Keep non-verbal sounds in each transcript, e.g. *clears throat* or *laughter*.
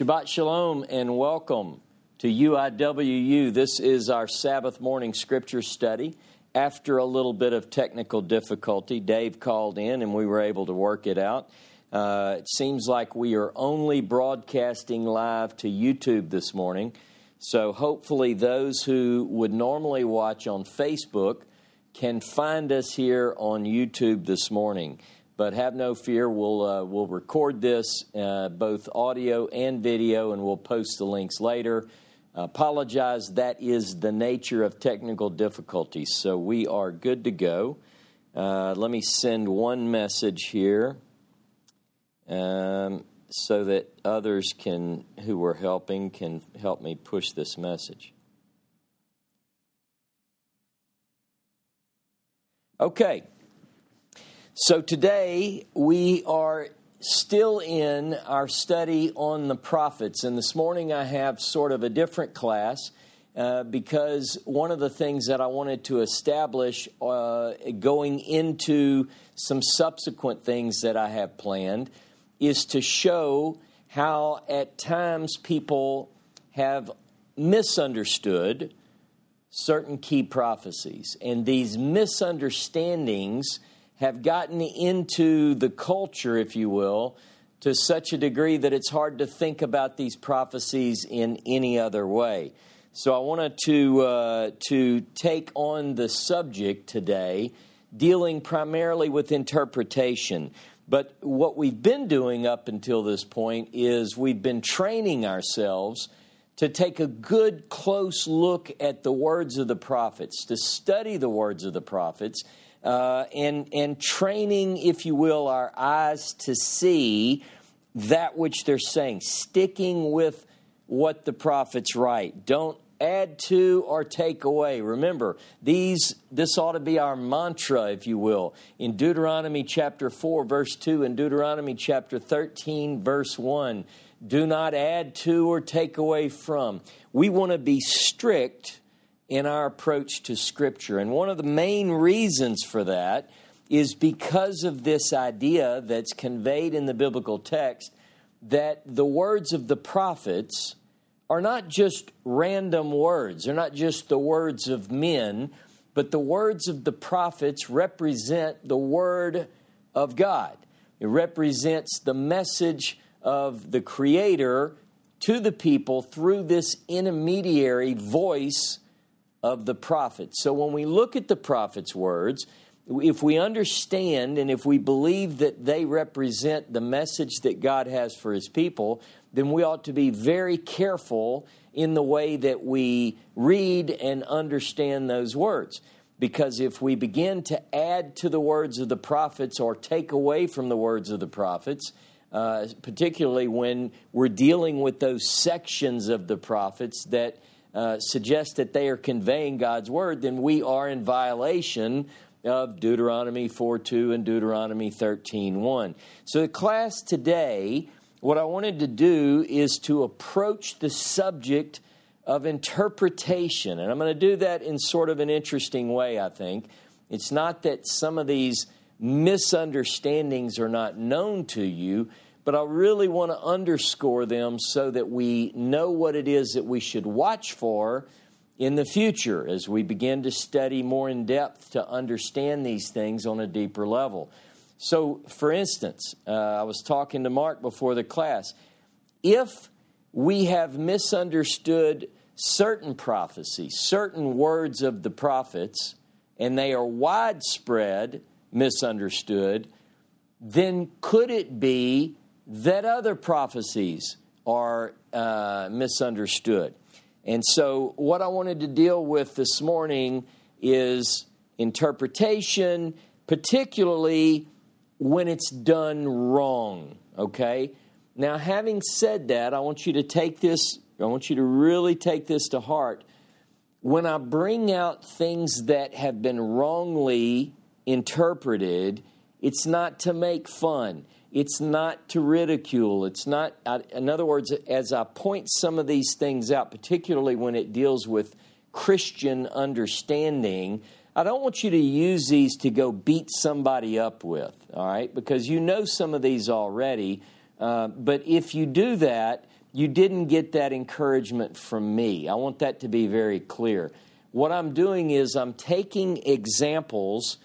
Shabbat Shalom and welcome to UIWU. This is our Sabbath morning scripture study. After a little bit of technical difficulty, Dave called in and we were able to work it out. Uh, it seems like we are only broadcasting live to YouTube this morning. So hopefully, those who would normally watch on Facebook can find us here on YouTube this morning. But have no fear, we'll, uh, we'll record this, uh, both audio and video, and we'll post the links later. apologize, that is the nature of technical difficulties. So we are good to go. Uh, let me send one message here um, so that others can, who were helping, can help me push this message. Okay, so today we are still in our study on the prophets, and this morning I have sort of a different class. Uh, because one of the things that I wanted to establish uh, going into some subsequent things that I have planned is to show how at times people have misunderstood certain key prophecies. And these misunderstandings have gotten into the culture, if you will, to such a degree that it's hard to think about these prophecies in any other way. So I wanted to uh, to take on the subject today, dealing primarily with interpretation. But what we've been doing up until this point is we've been training ourselves to take a good, close look at the words of the prophets, to study the words of the prophets, uh, and, and training, if you will, our eyes to see that which they're saying, sticking with what the prophets write. Don't add to or take away. Remember, these this ought to be our mantra, if you will. In Deuteronomy chapter 4, verse 2, and Deuteronomy chapter 13, verse 1. Do not add to or take away from. We want to be strict in our approach to Scripture. And one of the main reasons for that is because of this idea that's conveyed in the biblical text that the words of the prophets are not just random words, they're not just the words of men, but the words of the prophets represent the Word of God. It represents the message of the Creator to the people through this intermediary voice of the prophets. So when we look at the prophets' words, if we understand and if we believe that they represent the message that God has for his people, then we ought to be very careful in the way that we read and understand those words. Because if we begin to add to the words of the prophets or take away from the words of the prophets, uh, particularly when we're dealing with those sections of the prophets that uh, suggest that they are conveying God's word, then we are in violation of Deuteronomy 4 2 and Deuteronomy 13 1. So, the class today, what I wanted to do is to approach the subject of interpretation. And I'm going to do that in sort of an interesting way, I think. It's not that some of these misunderstandings are not known to you, but I really want to underscore them so that we know what it is that we should watch for in the future as we begin to study more in depth to understand these things on a deeper level. So, for instance, uh, I was talking to Mark before the class. If we have misunderstood certain prophecies, certain words of the prophets, and they are widespread misunderstood, then could it be that other prophecies are uh, misunderstood. And so, what I wanted to deal with this morning is interpretation, particularly when it's done wrong. Okay? Now, having said that, I want you to take this, I want you to really take this to heart. When I bring out things that have been wrongly interpreted, it's not to make fun. It's not to ridicule. It's not, in other words, as I point some of these things out, particularly when it deals with Christian understanding, I don't want you to use these to go beat somebody up with, all right? Because you know some of these already. Uh, but if you do that, you didn't get that encouragement from me. I want that to be very clear. What I'm doing is I'm taking examples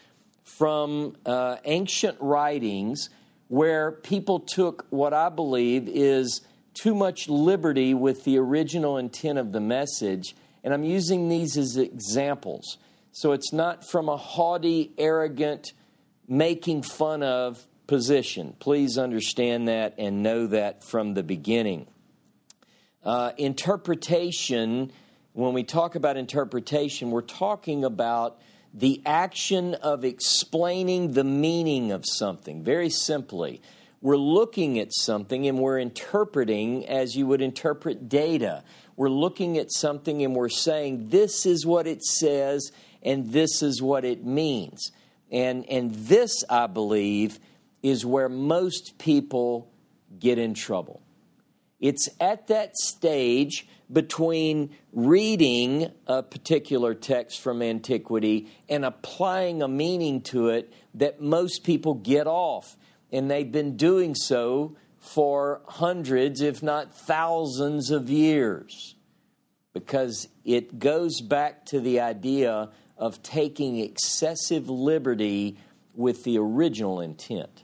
from uh, ancient writings where people took what I believe is too much liberty with the original intent of the message, and I'm using these as examples. So it's not from a haughty, arrogant, making fun of position. Please understand that and know that from the beginning. Uh, interpretation, when we talk about interpretation, we're talking about the action of explaining the meaning of something, very simply. We're looking at something and we're interpreting as you would interpret data. We're looking at something and we're saying, this is what it says and this is what it means. And, and this, I believe, is where most people get in trouble. It's at that stage between reading a particular text from antiquity and applying a meaning to it that most people get off. And they've been doing so for hundreds, if not thousands, of years. Because it goes back to the idea of taking excessive liberty with the original intent.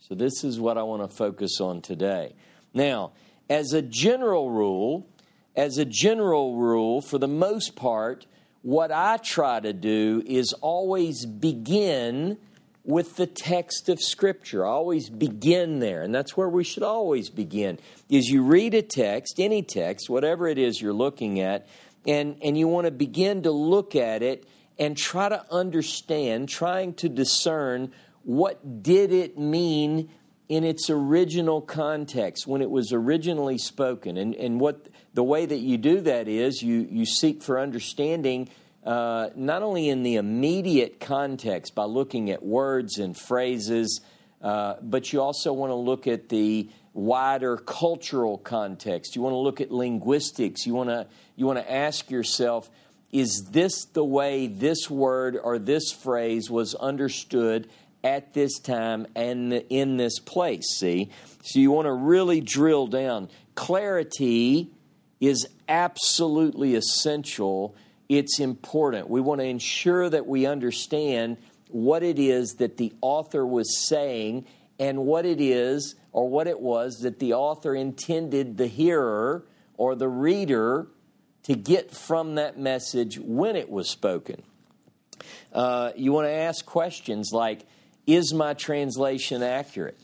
So, this is what I want to focus on today. Now, as a general rule, as a general rule, for the most part, what I try to do is always begin with the text of Scripture. I always begin there, and that's where we should always begin. Is you read a text, any text, whatever it is you're looking at, and, and you want to begin to look at it and try to understand, trying to discern what did it mean in its original context when it was originally spoken. And, and what the way that you do that is you, you seek for understanding uh, not only in the immediate context by looking at words and phrases, uh, but you also want to look at the wider cultural context. You want to look at linguistics. You want to you want to ask yourself, is this the way this word or this phrase was understood at this time and in this place? See, so you want to really drill down. Clarity is absolutely essential. It's important. We want to ensure that we understand what it is that the author was saying and what it is or what it was that the author intended the hearer or the reader to get from that message when it was spoken. Uh, you want to ask questions like Is my translation accurate?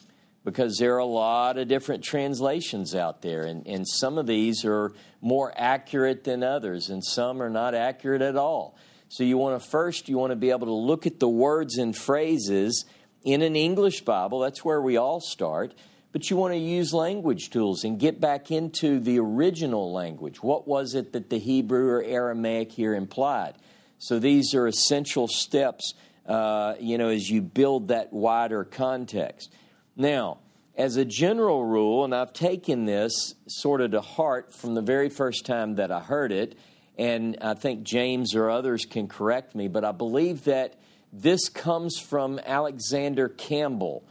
Because there are a lot of different translations out there, and, and some of these are more accurate than others, and some are not accurate at all. So you want to first you want to be able to look at the words and phrases in an English Bible. That's where we all start. But you want to use language tools and get back into the original language. What was it that the Hebrew or Aramaic here implied? So these are essential steps, uh, you know, as you build that wider context. Now, as a general rule, and I've taken this sort of to heart from the very first time that I heard it, and I think James or others can correct me, but I believe that this comes from Alexander Campbell.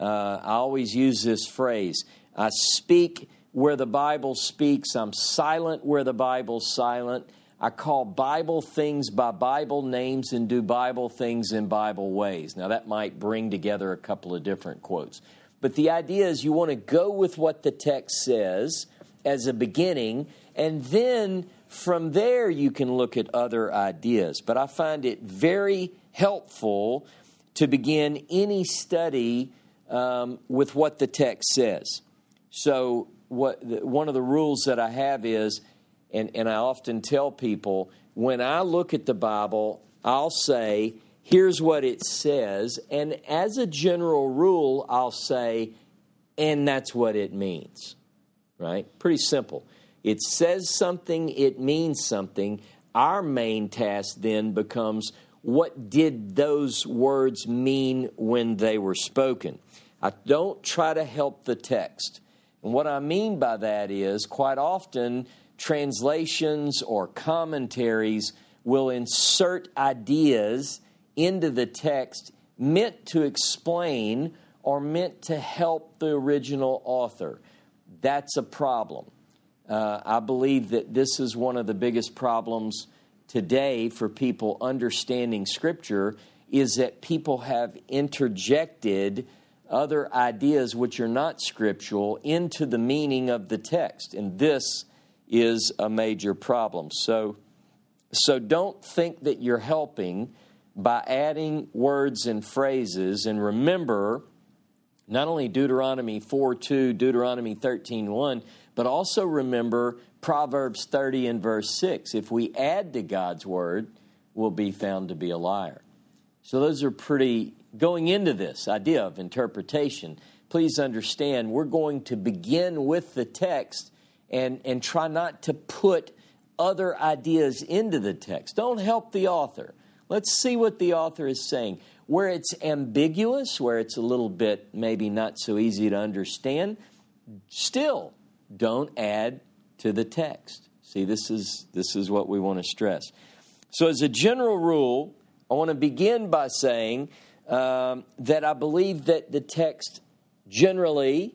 Uh, I always use this phrase I speak where the Bible speaks, I'm silent where the Bible's silent. I call Bible things by Bible names and do Bible things in Bible ways. Now, that might bring together a couple of different quotes. But the idea is you want to go with what the text says as a beginning, and then from there you can look at other ideas. But I find it very helpful to begin any study um, with what the text says. So, what one of the rules that I have is, and, and I often tell people, when I look at the Bible, I'll say, here's what it says. And as a general rule, I'll say, and that's what it means. Right? Pretty simple. It says something, it means something. Our main task then becomes what did those words mean when they were spoken? I don't try to help the text. And what I mean by that is quite often translations or commentaries will insert ideas into the text meant to explain or meant to help the original author. That's a problem. Uh, I believe that this is one of the biggest problems today for people understanding Scripture is that people have interjected other ideas which are not scriptural into the meaning of the text. And this is a major problem. So, so don't think that you're helping by adding words and phrases. And remember, not only Deuteronomy 4 2, Deuteronomy 13 1, but also remember Proverbs 30 and verse 6. If we add to God's word, we'll be found to be a liar. So those are pretty, going into this idea of interpretation, please understand we're going to begin with the text and, and try not to put other ideas into the text. Don't help the author. Let's see what the author is saying. Where it's ambiguous, where it's a little bit maybe not so easy to understand, still don't add to the text. See, this is, this is what we want to stress. So, as a general rule, I want to begin by saying um, that I believe that the text generally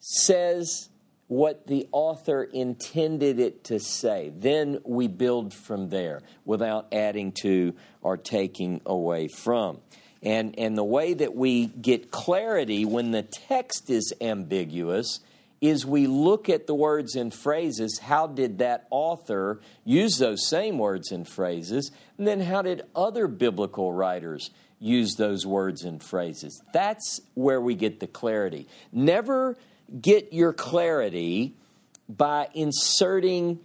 says what the author intended it to say. Then we build from there without adding to or taking away from. And, and the way that we get clarity when the text is ambiguous is we look at the words and phrases. How did that author use those same words and phrases? And then how did other biblical writers use those words and phrases? That's where we get the clarity. Never get your clarity by inserting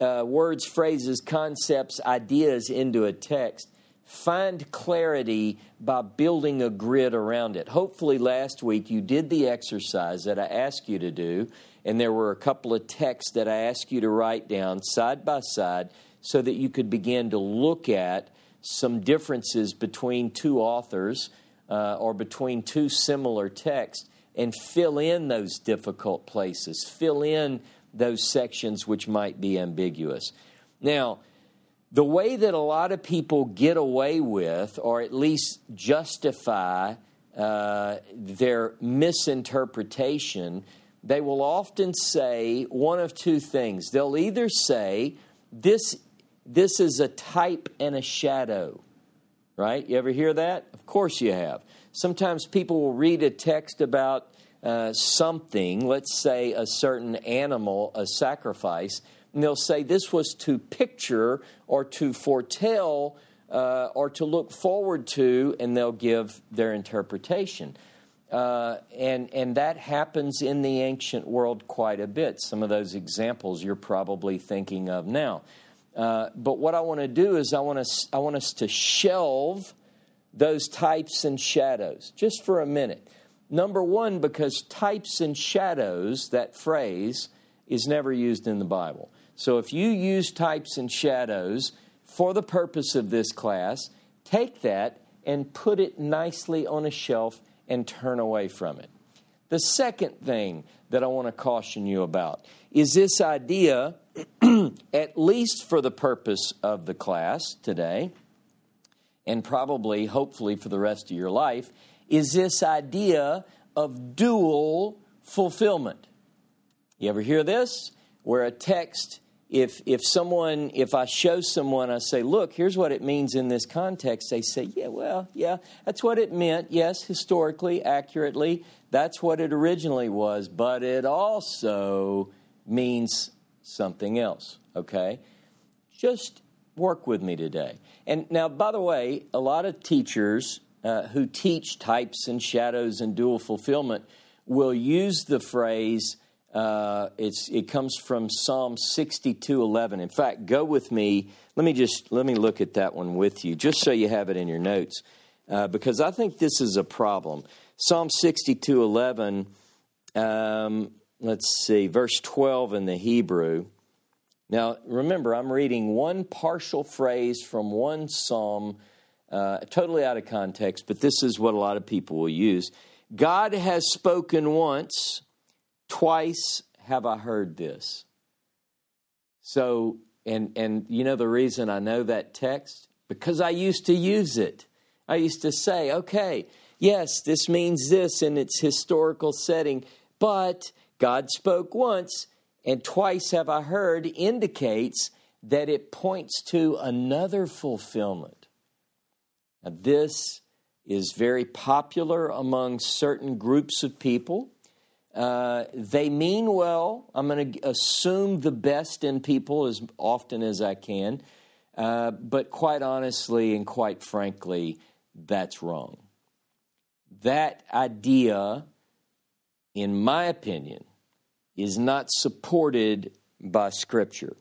uh, words, phrases, concepts, ideas into a text. Find clarity by building a grid around it. Hopefully, last week you did the exercise that I asked you to do, and there were a couple of texts that I asked you to write down side by side so that you could begin to look at some differences between two authors uh, or between two similar texts and fill in those difficult places, fill in those sections which might be ambiguous. Now, the way that a lot of people get away with, or at least justify, uh, their misinterpretation, they will often say one of two things. They'll either say, this, this is a type and a shadow, right? You ever hear that? Of course you have. Sometimes people will read a text about uh, something, let's say a certain animal, a sacrifice, and they'll say this was to picture or to foretell uh, or to look forward to, and they'll give their interpretation. Uh, and, and that happens in the ancient world quite a bit. Some of those examples you're probably thinking of now. Uh, but what I want to do is I want, to, I want us to shelve those types and shadows just for a minute. Number one, because types and shadows, that phrase, is never used in the Bible. So if you use types and shadows for the purpose of this class, take that and put it nicely on a shelf and turn away from it. The second thing that I want to caution you about is this idea, *clears throat* at least for the purpose of the class today, and probably, hopefully, for the rest of your life, is this idea of dual fulfillment. You ever hear this? Where a text, if, if someone, if I show someone, I say, look, here's what it means in this context, they say, yeah, well, yeah, that's what it meant. Yes, historically, accurately, that's what it originally was, but it also means something else, okay? Just work with me today. And now, by the way, a lot of teachers uh, who teach types and shadows and dual fulfillment will use the phrase. Uh, it comes from Psalm 62:11. In fact, go with me. Let me just let me look at that one with you, just so you have it in your notes, uh, because I think this is a problem. Psalm 62:11. Um, let's see, verse 12 in the Hebrew. Now, remember, I'm reading one partial phrase from one psalm uh, totally out of context, but this is what a lot of people will use. God has spoken once, twice have I heard this. So, and, and you know the reason I know that text? Because I used to use it. I used to say, okay, yes, this means this in its historical setting, but God spoke once, and twice have I heard indicates that it points to another fulfillment. Now, this is very popular among certain groups of people. Uh, they mean well. I'm going to assume the best in people as often as I can. Uh, but quite honestly and quite frankly, that's wrong. That idea, in my opinion, is not supported by Scripture.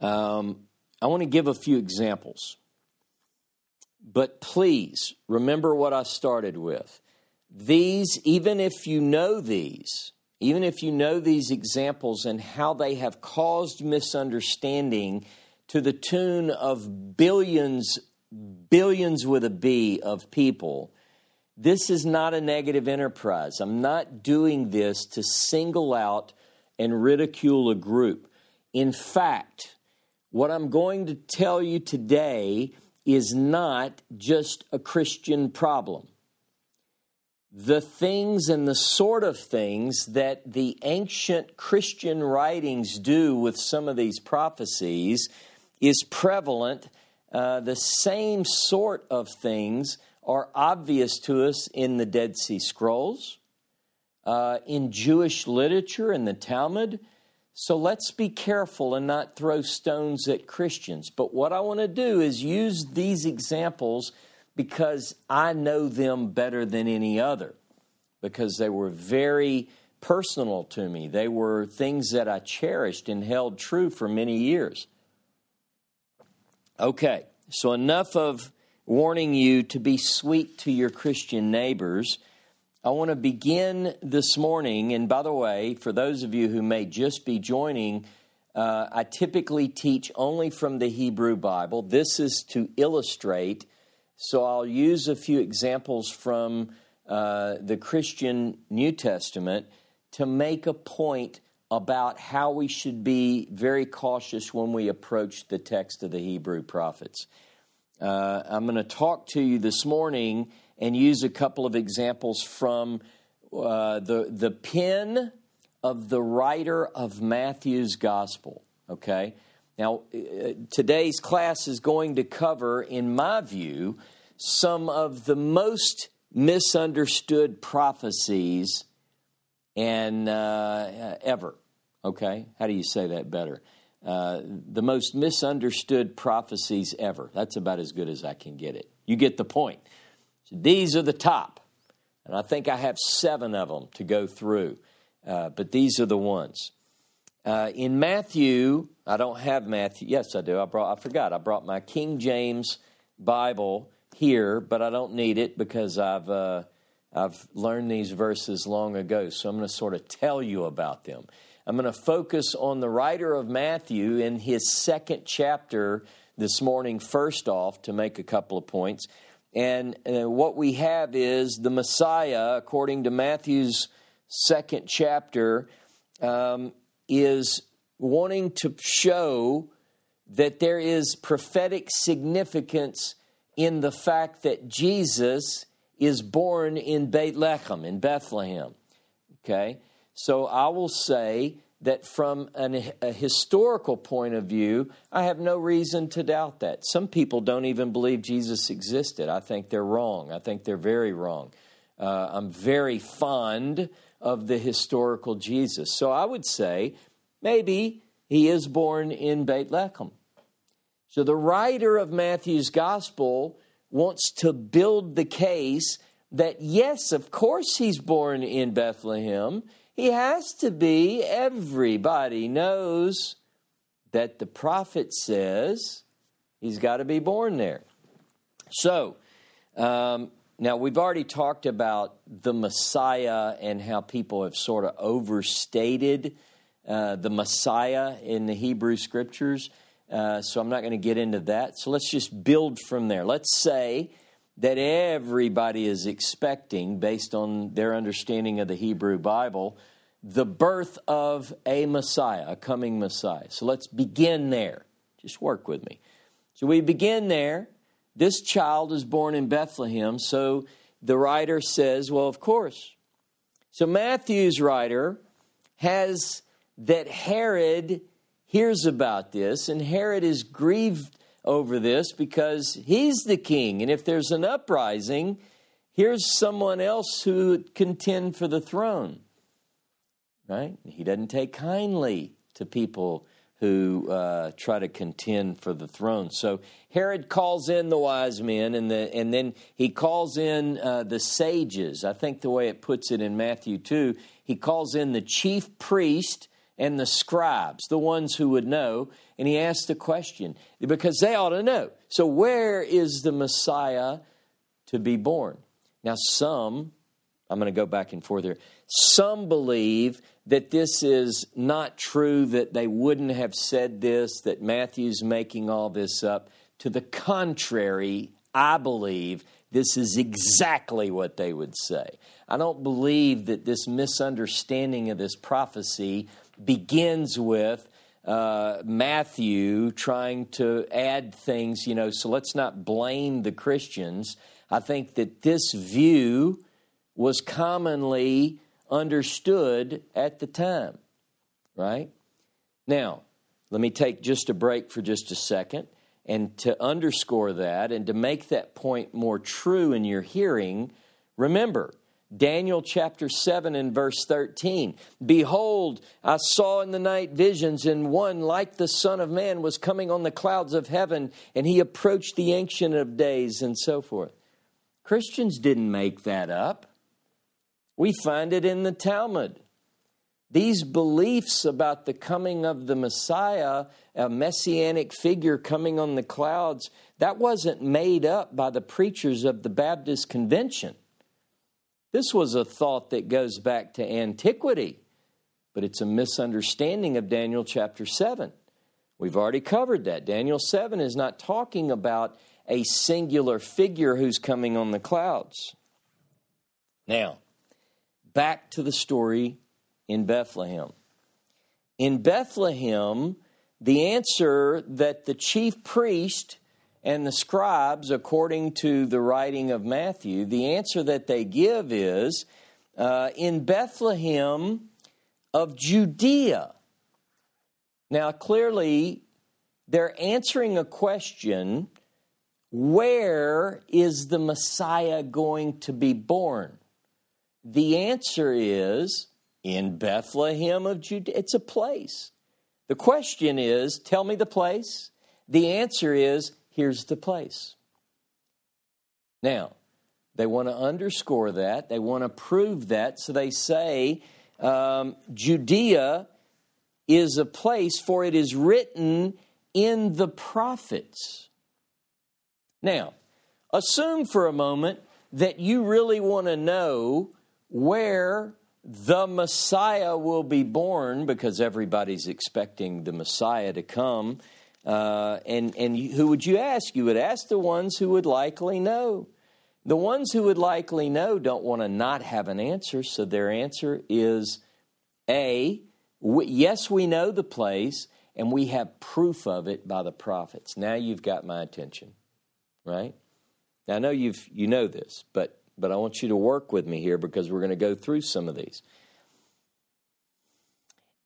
Um, I want to give a few examples. But please remember what I started with. These, even if you know these, even if you know these examples and how they have caused misunderstanding to the tune of billions, billions with a B of people, this is not a negative enterprise. I'm not doing this to single out and ridicule a group. In fact, what I'm going to tell you today is not just a Christian problem. The things and the sort of things that the ancient Christian writings do with some of these prophecies is prevalent. Uh, the same sort of things are obvious to us in the Dead Sea Scrolls, uh, in Jewish literature, in the Talmud, so let's be careful and not throw stones at Christians. But what I want to do is use these examples because I know them better than any other, because they were very personal to me. They were things that I cherished and held true for many years. Okay, so enough of warning you to be sweet to your Christian neighbors I want to begin this morning, and by the way, for those of you who may just be joining, uh, I typically teach only from the Hebrew Bible. This is to illustrate, so I'll use a few examples from uh, the Christian New Testament to make a point about how we should be very cautious when we approach the text of the Hebrew prophets. Uh, I'm going to talk to you this morning and use a couple of examples from uh, the, the pen of the writer of Matthew's gospel. Okay? Now, uh, today's class is going to cover, in my view, some of the most misunderstood prophecies and uh, ever. Okay? How do you say that better? Uh, the most misunderstood prophecies ever. That's about as good as I can get it. You get the point. So these are the top. And I think I have seven of them to go through, uh, but these are the ones. Uh, in Matthew, I don't have Matthew. Yes, I do. I brought. I forgot. I brought my King James Bible here, but I don't need it because I've uh, I've learned these verses long ago. So I'm going to sort of tell you about them. I'm going to focus on the writer of Matthew in his second chapter this morning. First off, to make a couple of points. And uh, what we have is the Messiah, according to Matthew's second chapter, um, is wanting to show that there is prophetic significance in the fact that Jesus is born in Bethlehem, in Bethlehem. Okay? So I will say that from an, a historical point of view, I have no reason to doubt that. Some people don't even believe Jesus existed. I think they're wrong. I think they're very wrong. Uh, I'm very fond of the historical Jesus. So I would say maybe he is born in Bethlehem. So the writer of Matthew's gospel wants to build the case that yes, of course he's born in Bethlehem. He has to be. Everybody knows that the prophet says he's got to be born there. So, um, now we've already talked about the Messiah and how people have sort of overstated uh, the Messiah in the Hebrew scriptures. Uh, so I'm not going to get into that. So let's just build from there. Let's say that everybody is expecting, based on their understanding of the Hebrew Bible, the birth of a Messiah, a coming Messiah. So let's begin there. Just work with me. So we begin there. This child is born in Bethlehem. So the writer says, well, of course. So Matthew's writer has that Herod hears about this, and Herod is grieved over this because he's the king. And if there's an uprising, here's someone else who would contend for the throne. Right? He doesn't take kindly to people who uh, try to contend for the throne. So Herod calls in the wise men, and, the, and then he calls in uh, the sages. I think the way it puts it in Matthew 2, he calls in the chief priest and the scribes, the ones who would know, and he asks the question because they ought to know. So, where is the Messiah to be born? Now, some, I'm going to go back and forth here, some believe that this is not true, that they wouldn't have said this, that Matthew's making all this up. To the contrary, I believe this is exactly what they would say. I don't believe that this misunderstanding of this prophecy begins with uh, Matthew trying to add things, you know, so let's not blame the Christians. I think that this view was commonly understood at the time, right? Now, let me take just a break for just a second. And to underscore that and to make that point more true in your hearing, remember, Daniel chapter 7 and verse 13. Behold, I saw in the night visions, and one like the Son of Man was coming on the clouds of heaven, and he approached the Ancient of Days, and so forth. Christians didn't make that up. We find it in the Talmud. These beliefs about the coming of the Messiah, a messianic figure coming on the clouds, that wasn't made up by the preachers of the Baptist convention. This was a thought that goes back to antiquity, but it's a misunderstanding of Daniel chapter 7. We've already covered that. Daniel 7 is not talking about a singular figure who's coming on the clouds. Now, back to the story in Bethlehem. In Bethlehem, the answer that the chief priest and the scribes, according to the writing of Matthew, the answer that they give is uh, in Bethlehem of Judea. Now, clearly, they're answering a question where is the Messiah going to be born? The answer is in Bethlehem of Judea. It's a place. The question is tell me the place. The answer is here's the place. Now, they want to underscore that, they want to prove that, so they say um, Judea is a place, for it is written in the prophets. Now, assume for a moment that you really want to know where the Messiah will be born, because everybody's expecting the Messiah to come. Uh, and, and who would you ask? You would ask the ones who would likely know. The ones who would likely know don't want to not have an answer, so their answer is A, yes, we know the place, and we have proof of it by the prophets. Now you've got my attention, right? Now I know you've you know this, but but I want you to work with me here because we're going to go through some of these.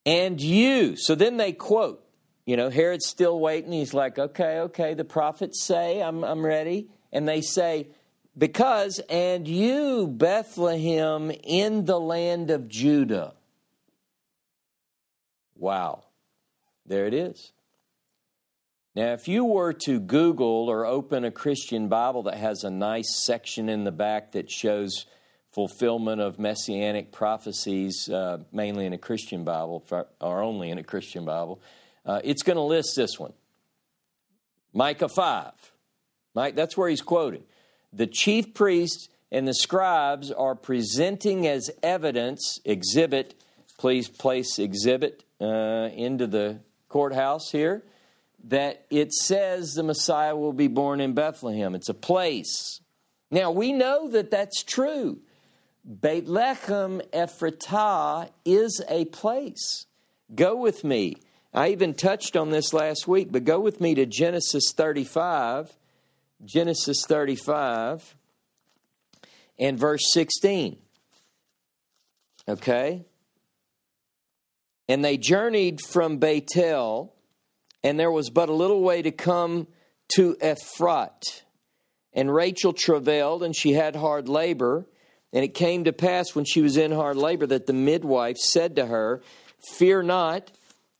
And you, so then they quote you know, Herod's still waiting. He's like, okay, okay, the prophets say, I'm, I'm ready. And they say, because, and you, Bethlehem, in the land of Judah. Wow. There it is. Now, if you were to Google or open a Christian Bible that has a nice section in the back that shows fulfillment of messianic prophecies, uh, mainly in a Christian Bible, or only in a Christian Bible, uh, it's going to list this one Micah 5. Mike, that's where he's quoting. The chief priests and the scribes are presenting as evidence, exhibit, please place exhibit uh, into the courthouse here, that it says the Messiah will be born in Bethlehem. It's a place. Now, we know that that's true. Bethlehem Ephratah is a place. Go with me I even touched on this last week, but go with me to Genesis 35. Genesis 35 and verse 16. Okay? And they journeyed from Bethel, and there was but a little way to come to Ephrat. And Rachel travailed, and she had hard labor. And it came to pass when she was in hard labor that the midwife said to her, Fear not,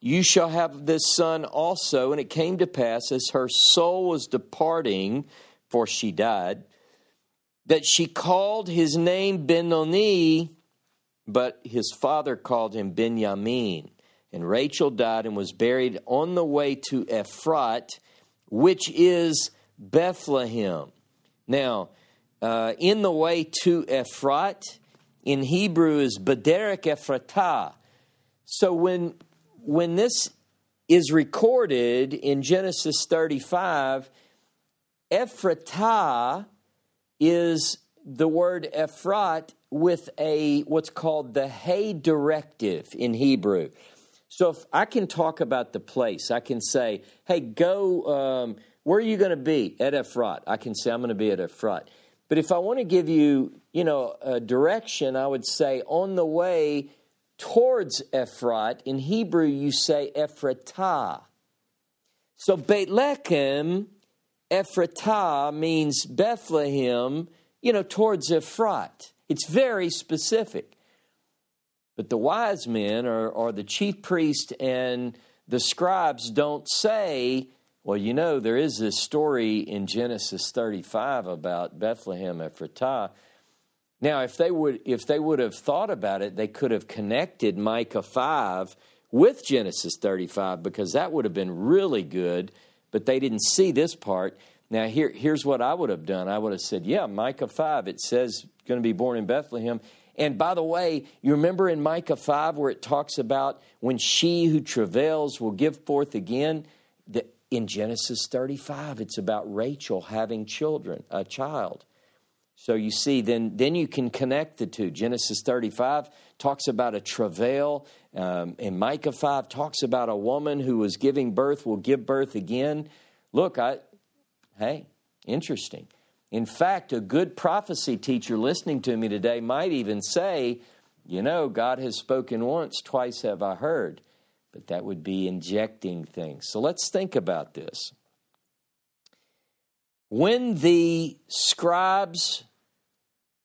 you shall have this son also. And it came to pass as her soul was departing, for she died, that she called his name Benoni, but his father called him Benjamin. And Rachel died and was buried on the way to Ephrat, which is Bethlehem. Now, uh, in the way to Ephrat, in Hebrew is Bederek Ephratah. So when when this is recorded in Genesis 35, Ephratah is the word Ephrat with a what's called the hey directive in Hebrew. So if I can talk about the place, I can say, "Hey, go. Um, where are you going to be at Ephrat?" I can say, "I'm going to be at Ephrat." But if I want to give you, you know, a direction, I would say on the way towards Ephrat. In Hebrew, you say Ephratah. So Beit Lechem, Ephratah means Bethlehem, you know, towards Ephrat. It's very specific. But the wise men or, or the chief priest and the scribes don't say, well, you know, there is this story in Genesis 35 about Bethlehem Ephratah. Now, if they would if they would have thought about it, they could have connected Micah 5 with Genesis 35 because that would have been really good, but they didn't see this part. Now, here, here's what I would have done. I would have said, yeah, Micah 5, it says going to be born in Bethlehem. And by the way, you remember in Micah 5 where it talks about when she who travails will give forth again? The, in Genesis 35, it's about Rachel having children, a child. So you see, then, then you can connect the two. Genesis 35 talks about a travail, um, and Micah 5 talks about a woman who was giving birth will give birth again. Look, I, hey, interesting. In fact, a good prophecy teacher listening to me today might even say, you know, God has spoken once, twice have I heard. But that would be injecting things. So let's think about this. When the scribes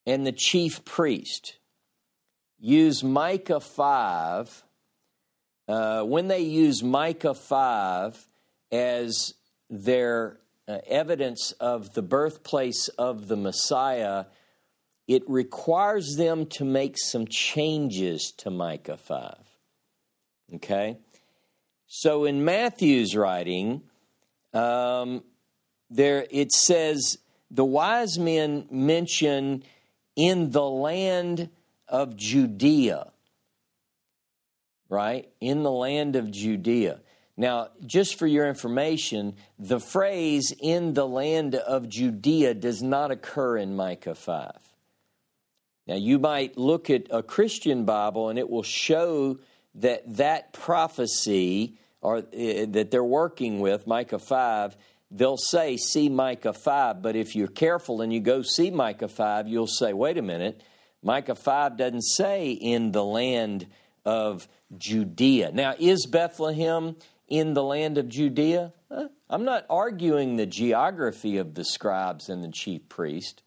and the chief priest use Micah 5, uh, when they use Micah 5 as their evidence of the birthplace of the Messiah, it requires them to make some changes to Micah 5. Okay? So in Matthew's writing, um, there it says the wise men mention in the land of Judea, right? In the land of Judea. Now, just for your information, the phrase in the land of Judea does not occur in Micah 5. Now, you might look at a Christian Bible and it will show that that prophecy or uh, that they're working with, Micah 5, they'll say, see Micah 5, but if you're careful and you go see Micah 5, you'll say, wait a minute, Micah 5 doesn't say in the land of Judea. Now, is Bethlehem in the land of Judea? I'm not arguing the geography of the scribes and the chief priest.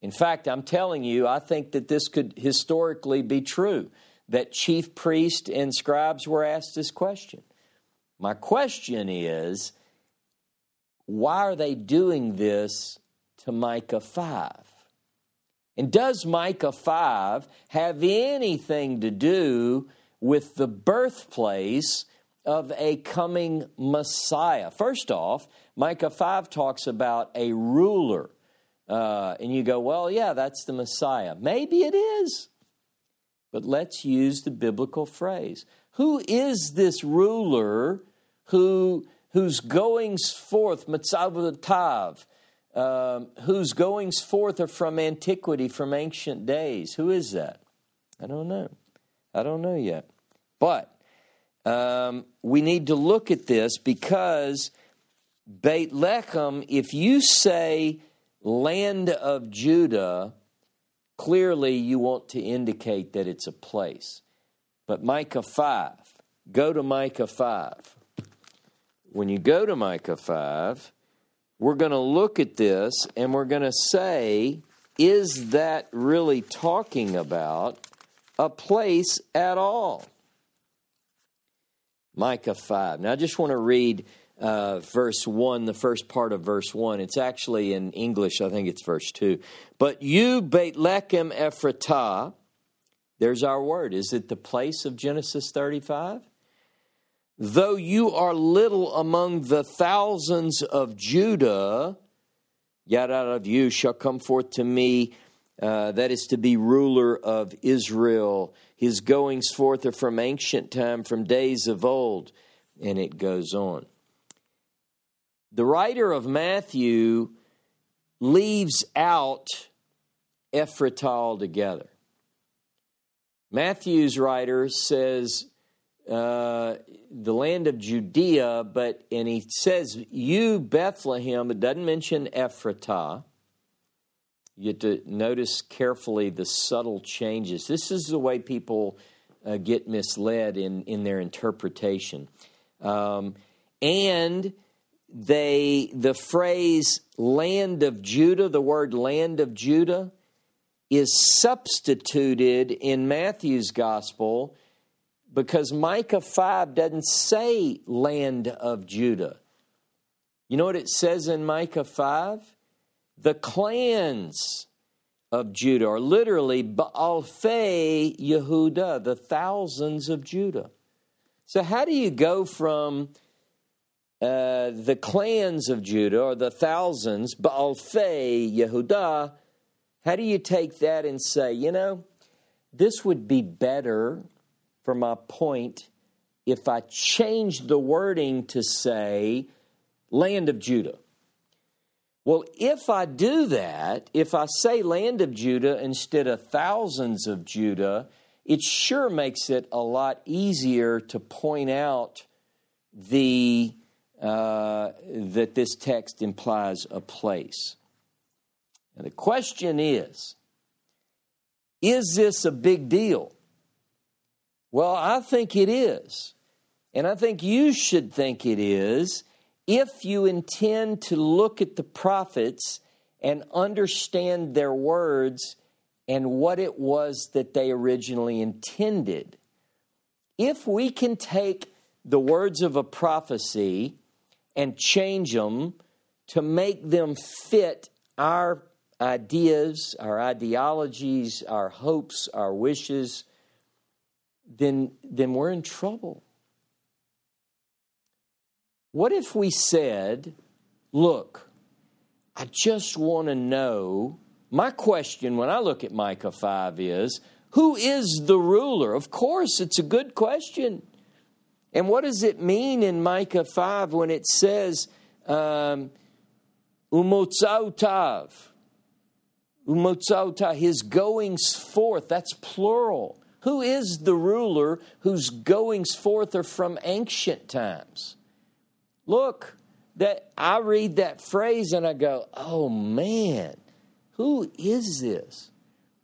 In fact, I'm telling you, I think that this could historically be true that chief priest and scribes were asked this question. My question is why are they doing this to Micah 5? And does Micah 5 have anything to do with the birthplace of a coming Messiah? First off, Micah 5 talks about a ruler. Uh, and you go, well, yeah, that's the Messiah. Maybe it is. But let's use the biblical phrase. Who is this ruler who, whose goings forth, Matzavatav, um, whose goings forth are from antiquity, from ancient days? Who is that? I don't know. I don't know yet. But um, we need to look at this because Beit Lechem, if you say land of Judah, clearly you want to indicate that it's a place. But Micah 5, go to Micah 5. When you go to Micah 5, we're going to look at this and we're going to say, is that really talking about a place at all? Micah 5. Now, I just want to read uh, verse 1, the first part of verse 1. It's actually in English, I think it's verse 2. But you, Bethlehem Ephratah, there's our word. Is it the place of Genesis 35? Though you are little among the thousands of Judah, yet out of you shall come forth to me, uh, that is to be ruler of Israel. His goings forth are from ancient time, from days of old. And it goes on. The writer of Matthew leaves out Ephratah altogether. Matthew's writer says uh, the land of Judea, but and he says you Bethlehem. It doesn't mention Ephratah. You have to notice carefully the subtle changes. This is the way people uh, get misled in in their interpretation, um, and they the phrase "land of Judah," the word "land of Judah." is substituted in Matthew's gospel because Micah 5 doesn't say land of Judah. You know what it says in Micah 5? The clans of Judah, or literally Baalfei Yehuda, the thousands of Judah. So, how do you go from uh, the clans of Judah, or the thousands, Baalfei Yehuda, how do you take that and say, you know, this would be better for my point if I changed the wording to say land of Judah? Well, if I do that, if I say land of Judah instead of thousands of Judah, it sure makes it a lot easier to point out the uh, that this text implies a place. And the question is is this a big deal? Well, I think it is. And I think you should think it is if you intend to look at the prophets and understand their words and what it was that they originally intended. If we can take the words of a prophecy and change them to make them fit our ideas, our ideologies, our hopes, our wishes, then, then we're in trouble. What if we said, look, I just want to know. My question when I look at Micah 5 is, who is the ruler? Of course, it's a good question. And what does it mean in Micah 5 when it says, um, Umotzautav? Umotzauta, his goings forth, that's plural. Who is the ruler whose goings forth are from ancient times? Look, that I read that phrase and I go, oh man, who is this?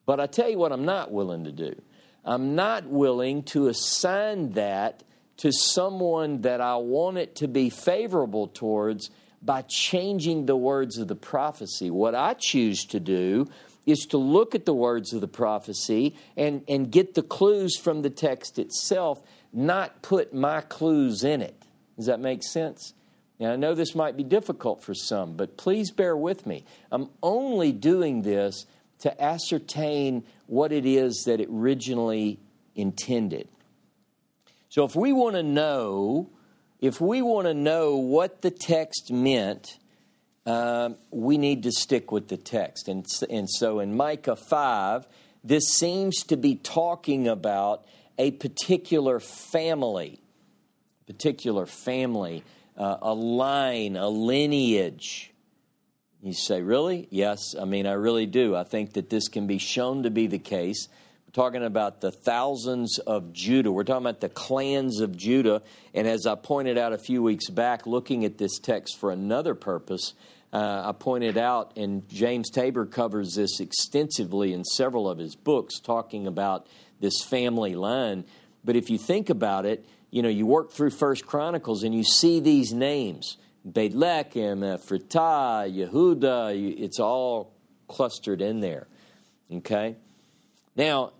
But I tell you what, I'm not willing to do. I'm not willing to assign that to someone that I want it to be favorable towards by changing the words of the prophecy. What I choose to do is to look at the words of the prophecy and, and get the clues from the text itself, not put my clues in it. Does that make sense? Now, I know this might be difficult for some, but please bear with me. I'm only doing this to ascertain what it is that it originally intended. So, if we want to know if we want to know what the text meant, um, we need to stick with the text. And, and so in Micah 5, this seems to be talking about a particular family, particular family, uh, a line, a lineage. You say, really? Yes, I mean, I really do. I think that this can be shown to be the case We're talking about the thousands of Judah. We're talking about the clans of Judah. And as I pointed out a few weeks back, looking at this text for another purpose, uh, I pointed out, and James Tabor covers this extensively in several of his books, talking about this family line. But if you think about it, you know, you work through First Chronicles and you see these names Beit Lechem, Ephratah, Yehuda, it's all clustered in there. Okay? Now,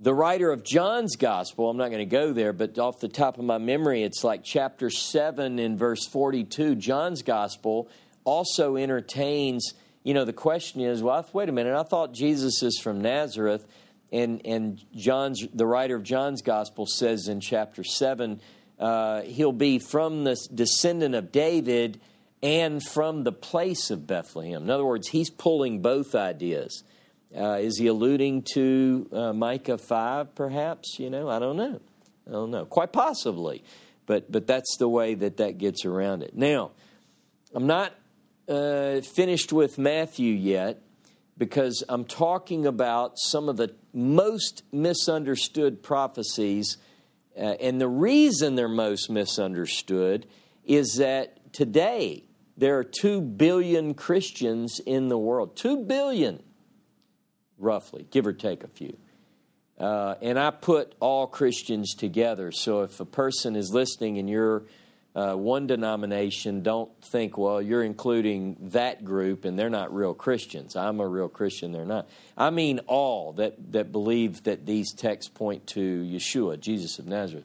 the writer of John's gospel, I'm not going to go there, but off the top of my memory, it's like chapter 7 in verse 42. John's gospel also entertains, you know, the question is, well, wait a minute, I thought Jesus is from Nazareth. And, and John's, the writer of John's gospel says in chapter 7, uh, he'll be from the descendant of David and from the place of Bethlehem. In other words, he's pulling both ideas. Uh, is he alluding to uh, Micah 5, perhaps? You know, I don't know. I don't know. Quite possibly. But, but that's the way that that gets around it. Now, I'm not uh, finished with Matthew yet because I'm talking about some of the most misunderstood prophecies. Uh, and the reason they're most misunderstood is that today there are 2 billion Christians in the world. 2 billion roughly, give or take a few. Uh, and I put all Christians together. So if a person is listening and you're uh, one denomination, don't think, well, you're including that group and they're not real Christians. I'm a real Christian, they're not. I mean all that, that believe that these texts point to Yeshua, Jesus of Nazareth.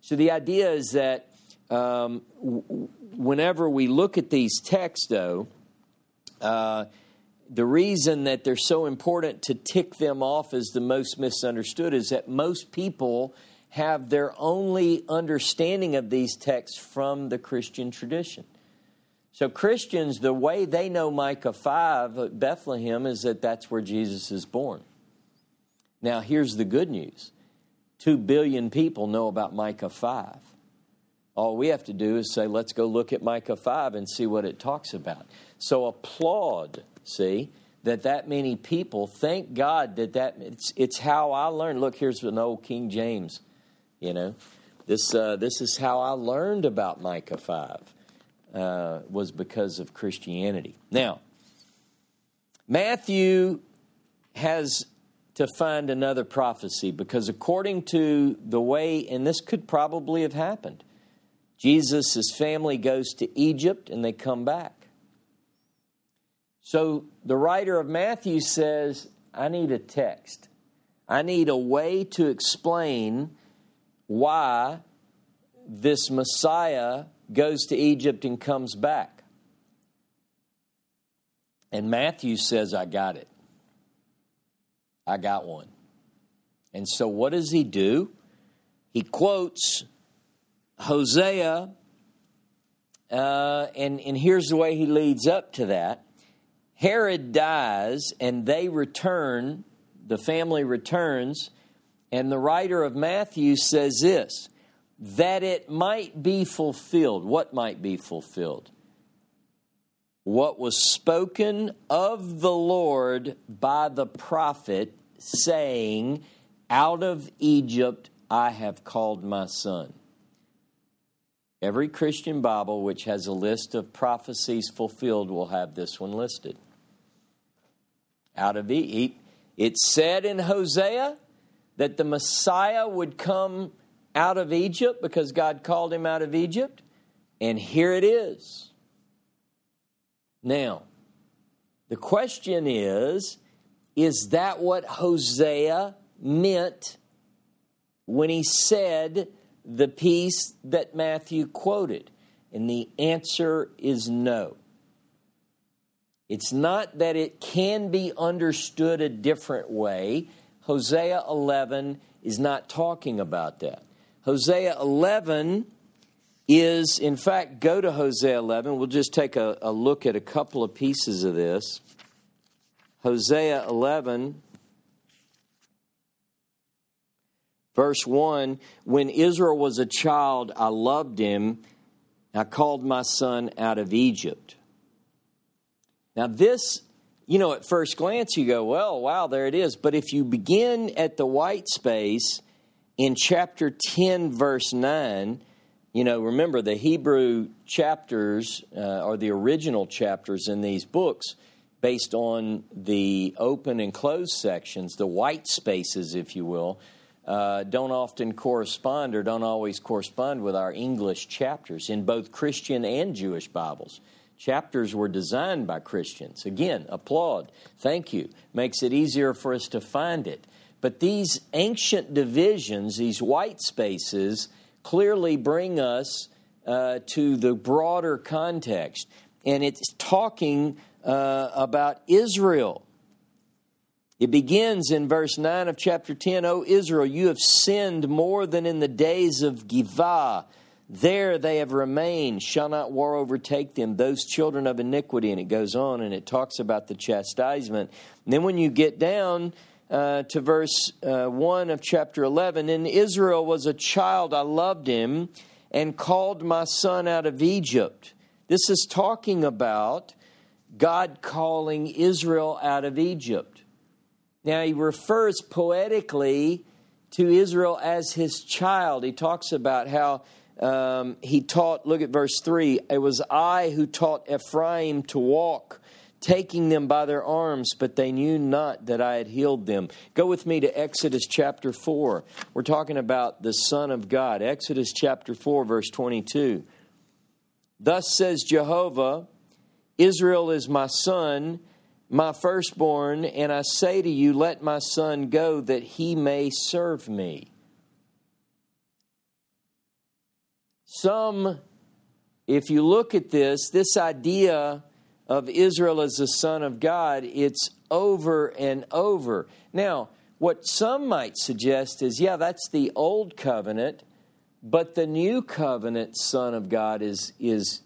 So the idea is that um, w- whenever we look at these texts, though, uh, the reason that they're so important to tick them off as the most misunderstood is that most people have their only understanding of these texts from the Christian tradition. So, Christians, the way they know Micah 5 Bethlehem is that that's where Jesus is born. Now, here's the good news 2 billion people know about Micah 5. All we have to do is say, let's go look at Micah 5 and see what it talks about. So, applaud See that that many people. Thank God that that it's, it's how I learned. Look, here's an old King James. You know, this uh, this is how I learned about Micah five. Uh, was because of Christianity. Now, Matthew has to find another prophecy because, according to the way, and this could probably have happened, Jesus' family goes to Egypt and they come back. So the writer of Matthew says, I need a text. I need a way to explain why this Messiah goes to Egypt and comes back. And Matthew says, I got it. I got one. And so what does he do? He quotes Hosea, uh, and, and here's the way he leads up to that. Herod dies and they return, the family returns, and the writer of Matthew says this that it might be fulfilled. What might be fulfilled? What was spoken of the Lord by the prophet, saying, Out of Egypt I have called my son. Every Christian Bible which has a list of prophecies fulfilled will have this one listed out of Egypt. It said in Hosea that the Messiah would come out of Egypt because God called him out of Egypt. And here it is. Now, the question is is that what Hosea meant when he said the piece that Matthew quoted? And the answer is no. It's not that it can be understood a different way. Hosea 11 is not talking about that. Hosea 11 is, in fact, go to Hosea 11. We'll just take a, a look at a couple of pieces of this. Hosea 11, verse 1 When Israel was a child, I loved him. I called my son out of Egypt. Now, this, you know, at first glance, you go, well, wow, there it is. But if you begin at the white space in chapter 10, verse 9, you know, remember the Hebrew chapters uh, are the original chapters in these books based on the open and closed sections, the white spaces, if you will. uh, don't often correspond or don't always correspond with our English chapters in both Christian and Jewish Bibles. Chapters were designed by Christians. Again, applaud. Thank you. Makes it easier for us to find it. But these ancient divisions, these white spaces, clearly bring us uh, to the broader context. And it's talking uh, about Israel. It begins in verse 9 of chapter 10 O Israel, you have sinned more than in the days of Givah. There they have remained, shall not war overtake them, those children of iniquity. And it goes on and it talks about the chastisement. And then when you get down uh, to verse uh, 1 of chapter 11, in Israel was a child, I loved him, and called my son out of Egypt. This is talking about God calling Israel out of Egypt. Now, he refers poetically to Israel as his child. He talks about how um, he taught, look at verse 3 it was I who taught Ephraim to walk, taking them by their arms, but they knew not that I had healed them. Go with me to Exodus chapter 4. We're talking about the Son of God. Exodus chapter 4, verse 22. Thus says Jehovah, Israel is my son my firstborn, and I say to you, let my son go that he may serve me. Some, if you look at this, this idea of Israel as the son of God, it's over and over. Now, what some might suggest is, yeah, that's the old covenant, but the new covenant son of God is, is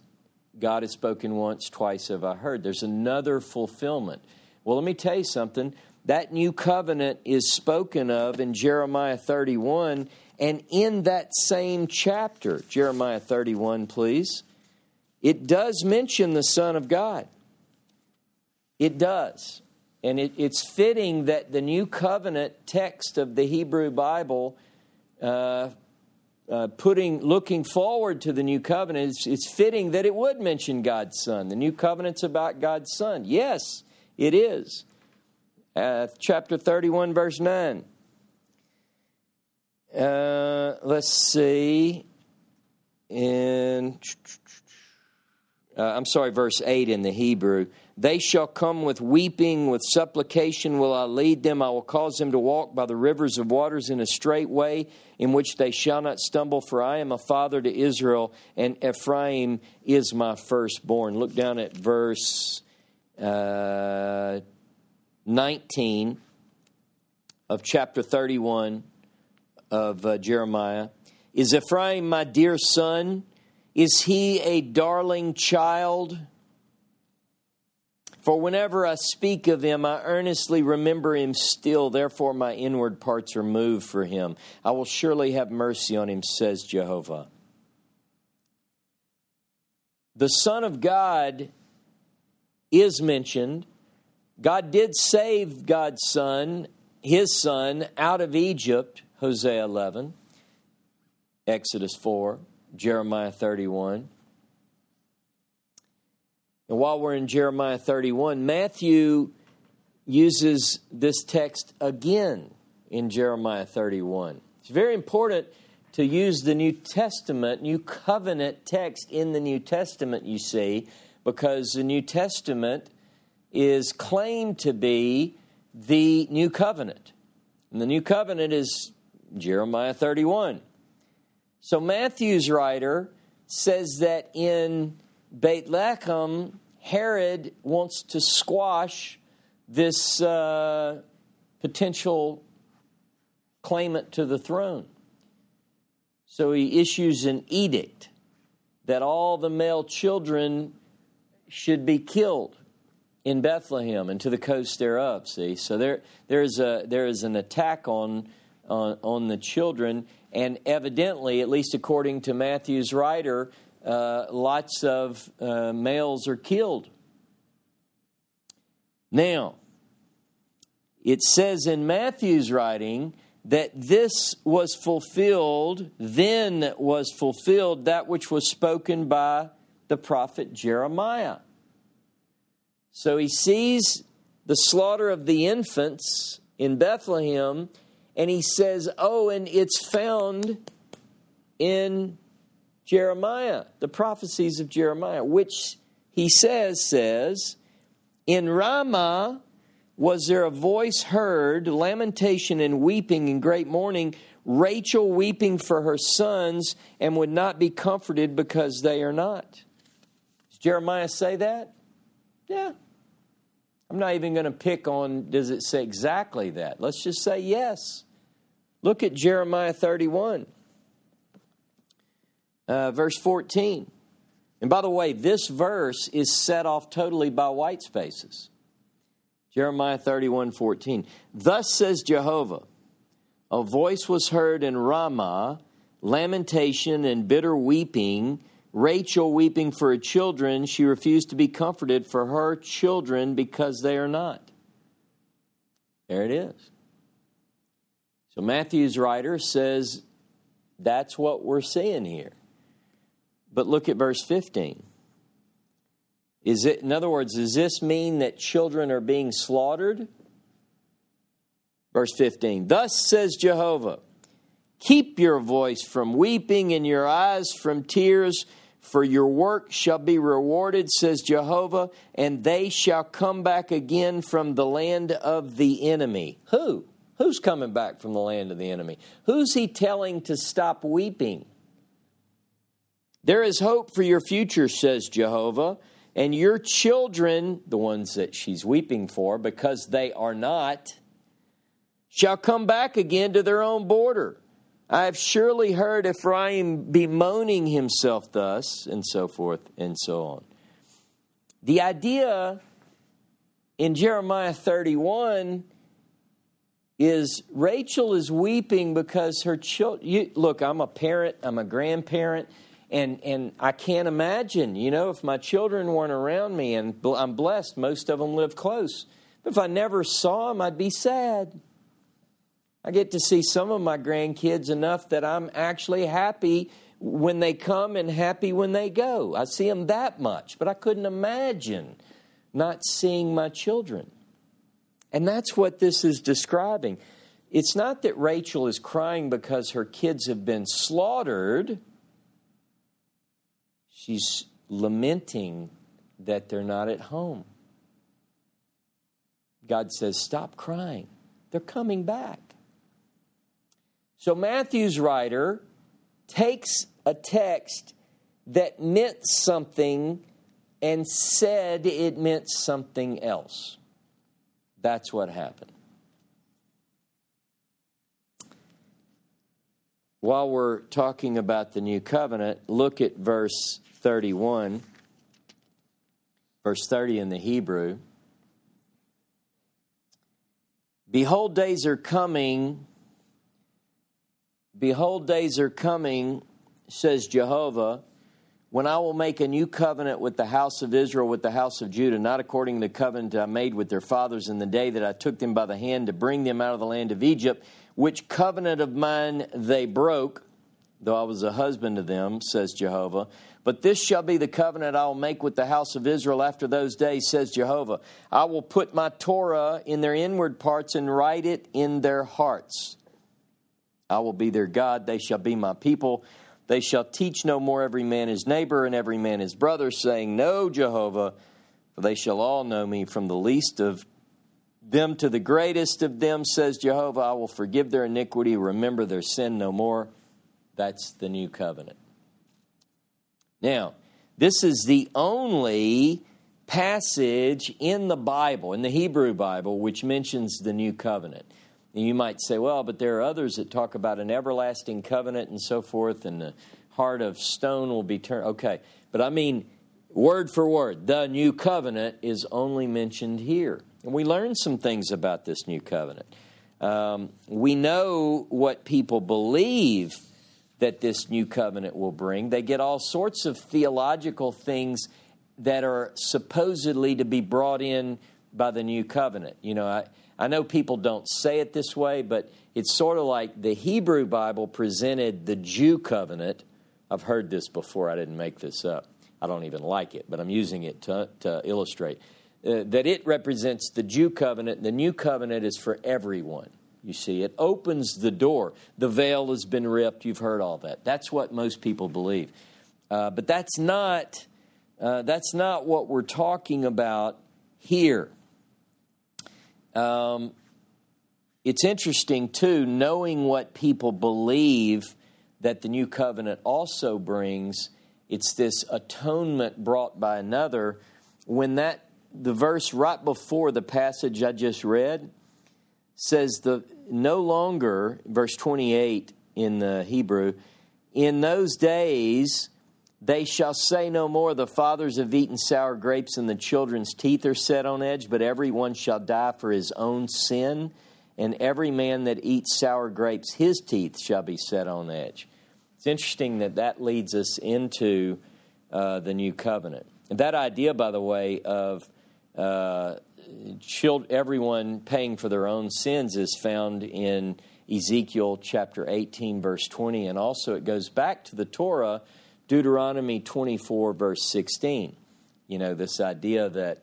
God has spoken once, twice have I heard. There's another fulfillment. Well, let me tell you something. That new covenant is spoken of in Jeremiah 31, and in that same chapter, Jeremiah 31, please, it does mention the Son of God. It does. And it, it's fitting that the new covenant text of the Hebrew Bible uh, uh, putting looking forward to the new covenant, it's, it's fitting that it would mention God's Son. The new covenant's about God's Son. Yes, it is. Uh, chapter 31, verse 9. Uh, let's see. In, uh, I'm sorry, verse 8 in the Hebrew. They shall come with weeping, with supplication will I lead them. I will cause them to walk by the rivers of waters in a straight way, in which they shall not stumble. For I am a father to Israel, and Ephraim is my firstborn. Look down at verse uh, 19 of chapter 31 of uh, Jeremiah. Is Ephraim my dear son? Is he a darling child? For whenever I speak of him, I earnestly remember him still. Therefore, my inward parts are moved for him. I will surely have mercy on him, says Jehovah. The Son of God is mentioned. God did save God's Son, his Son, out of Egypt, Hosea 11, Exodus 4, Jeremiah 31. And while we're in Jeremiah 31, Matthew uses this text again in Jeremiah 31. It's very important to use the New Testament, New Covenant text in the New Testament, you see, because the New Testament is claimed to be the New Covenant. And the New Covenant is Jeremiah 31. So Matthew's writer says that in Beit Lechem, Herod wants to squash this uh, potential claimant to the throne. So he issues an edict that all the male children should be killed in Bethlehem and to the coast thereof. See, so there there is a there is an attack on on, on the children, and evidently, at least according to Matthew's writer, uh, lots of uh, males are killed. Now, it says in Matthew's writing that this was fulfilled, then was fulfilled that which was spoken by the prophet Jeremiah. So he sees the slaughter of the infants in Bethlehem, and he says, Oh, and it's found in Jeremiah, the prophecies of Jeremiah, which he says, says, In Ramah was there a voice heard, lamentation and weeping and great mourning, Rachel weeping for her sons and would not be comforted because they are not. Does Jeremiah say that? Yeah. I'm not even going to pick on, does it say exactly that? Let's just say yes. Look at Jeremiah 31, uh, verse 14. And by the way, this verse is set off totally by white spaces. Jeremiah 31 14. Thus says Jehovah, a voice was heard in Ramah, lamentation and bitter weeping. Rachel weeping for her children. She refused to be comforted for her children because they are not. There it is. So Matthew's writer says that's what we're seeing here. But look at verse 15. Is it in other words, does this mean that children are being slaughtered? Verse 15. Thus says Jehovah, keep your voice from weeping and your eyes from tears, for your work shall be rewarded, says Jehovah, and they shall come back again from the land of the enemy. Who? Who's coming back from the land of the enemy? Who's he telling to stop weeping? There is hope for your future, says Jehovah, and your children, the ones that she's weeping for, because they are not, shall come back again to their own border. I have surely heard Ephraim bemoaning himself thus, and so forth and so on. The idea in Jeremiah 31 is Rachel is weeping because her children. Look, I'm a parent, I'm a grandparent and and I can't imagine, you know, if my children weren't around me, and I'm blessed, most of them live close. But if I never saw them, I'd be sad. I get to see some of my grandkids enough that I'm actually happy when they come and happy when they go. I see them that much, but I couldn't imagine not seeing my children. And that's what this is describing. It's not that Rachel is crying because her kids have been slaughtered She's lamenting that they're not at home. God says, Stop crying. They're coming back. So Matthew's writer takes a text that meant something and said it meant something else. That's what happened. While we're talking about the new covenant, look at verse 31, verse 30 in the Hebrew. Behold, days are coming. Behold, days are coming, says Jehovah, when I will make a new covenant with the house of Israel, with the house of Judah, not according to the covenant I made with their fathers in the day that I took them by the hand to bring them out of the land of Egypt, which covenant of mine they broke, though I was a husband to them, says Jehovah. But this shall be the covenant I will make with the house of Israel after those days, says Jehovah. I will put my Torah in their inward parts and write it in their hearts. I will be their God, they shall be my people. They shall teach no more every man his neighbor and every man his brother, saying, Know Jehovah, for they shall all know me, from the least of them to the greatest of them, says Jehovah. I will forgive their iniquity, remember their sin no more. That's the new covenant. Now, this is the only passage in the Bible, in the Hebrew Bible, which mentions the new covenant. And you might say, well, but there are others that talk about an everlasting covenant and so forth, and the heart of stone will be turned. Okay, but I mean, word for word, the new covenant is only mentioned here. And we learn some things about this new covenant. Um, we know what people believe that this new covenant will bring. They get all sorts of theological things that are supposedly to be brought in by the new covenant. You know, I, I know people don't say it this way, but it's sort of like the Hebrew Bible presented the Jew covenant. I've heard this before, I didn't make this up. I don't even like it, but I'm using it to, to illustrate. Uh, that it represents the Jew covenant. The new covenant is for everyone. You see, it opens the door. The veil has been ripped. You've heard all that. That's what most people believe. Uh, but that's not, uh, that's not what we're talking about here. Um, it's interesting, too, knowing what people believe that the new covenant also brings. It's this atonement brought by another. When that, the verse right before the passage I just read says, the no longer, verse 28 in the Hebrew, in those days they shall say no more, the fathers have eaten sour grapes and the children's teeth are set on edge, but everyone shall die for his own sin, and every man that eats sour grapes, his teeth shall be set on edge. It's interesting that that leads us into uh, the new covenant. That idea, by the way, of uh, everyone paying for their own sins is found in Ezekiel chapter 18, verse 20, and also it goes back to the Torah, Deuteronomy 24, verse 16. You know, this idea that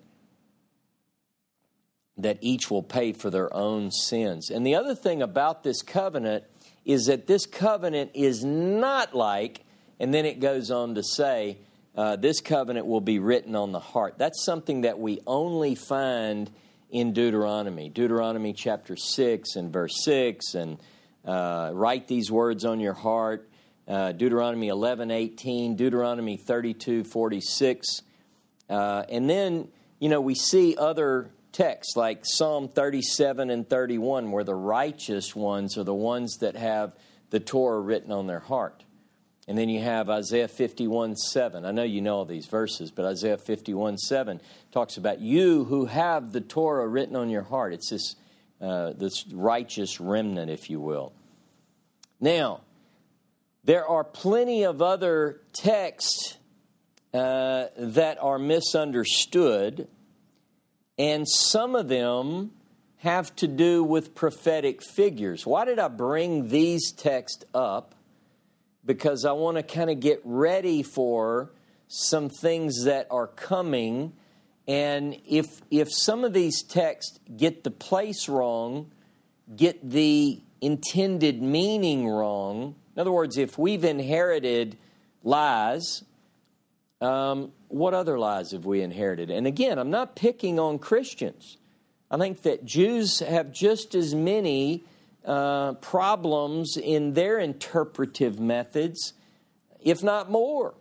that each will pay for their own sins. And the other thing about this covenant is that this covenant is not like, and then it goes on to say, uh, this covenant will be written on the heart. That's something that we only find in Deuteronomy. Deuteronomy chapter 6 and verse 6, and uh, write these words on your heart. Uh, Deuteronomy 11, 18, Deuteronomy 32, 46. Uh, and then, you know, we see other texts like Psalm 37 and 31, where the righteous ones are the ones that have the Torah written on their heart. And then you have Isaiah 51 7. I know you know all these verses, but Isaiah 51 7 talks about you who have the Torah written on your heart. It's this, uh, this righteous remnant, if you will. Now, there are plenty of other texts uh, that are misunderstood, and some of them have to do with prophetic figures. Why did I bring these texts up? because I want to kind of get ready for some things that are coming. And if, if some of these texts get the place wrong, get the intended meaning wrong, in other words, if we've inherited lies, um, what other lies have we inherited? And again, I'm not picking on Christians. I think that Jews have just as many uh, problems in their interpretive methods, if not more.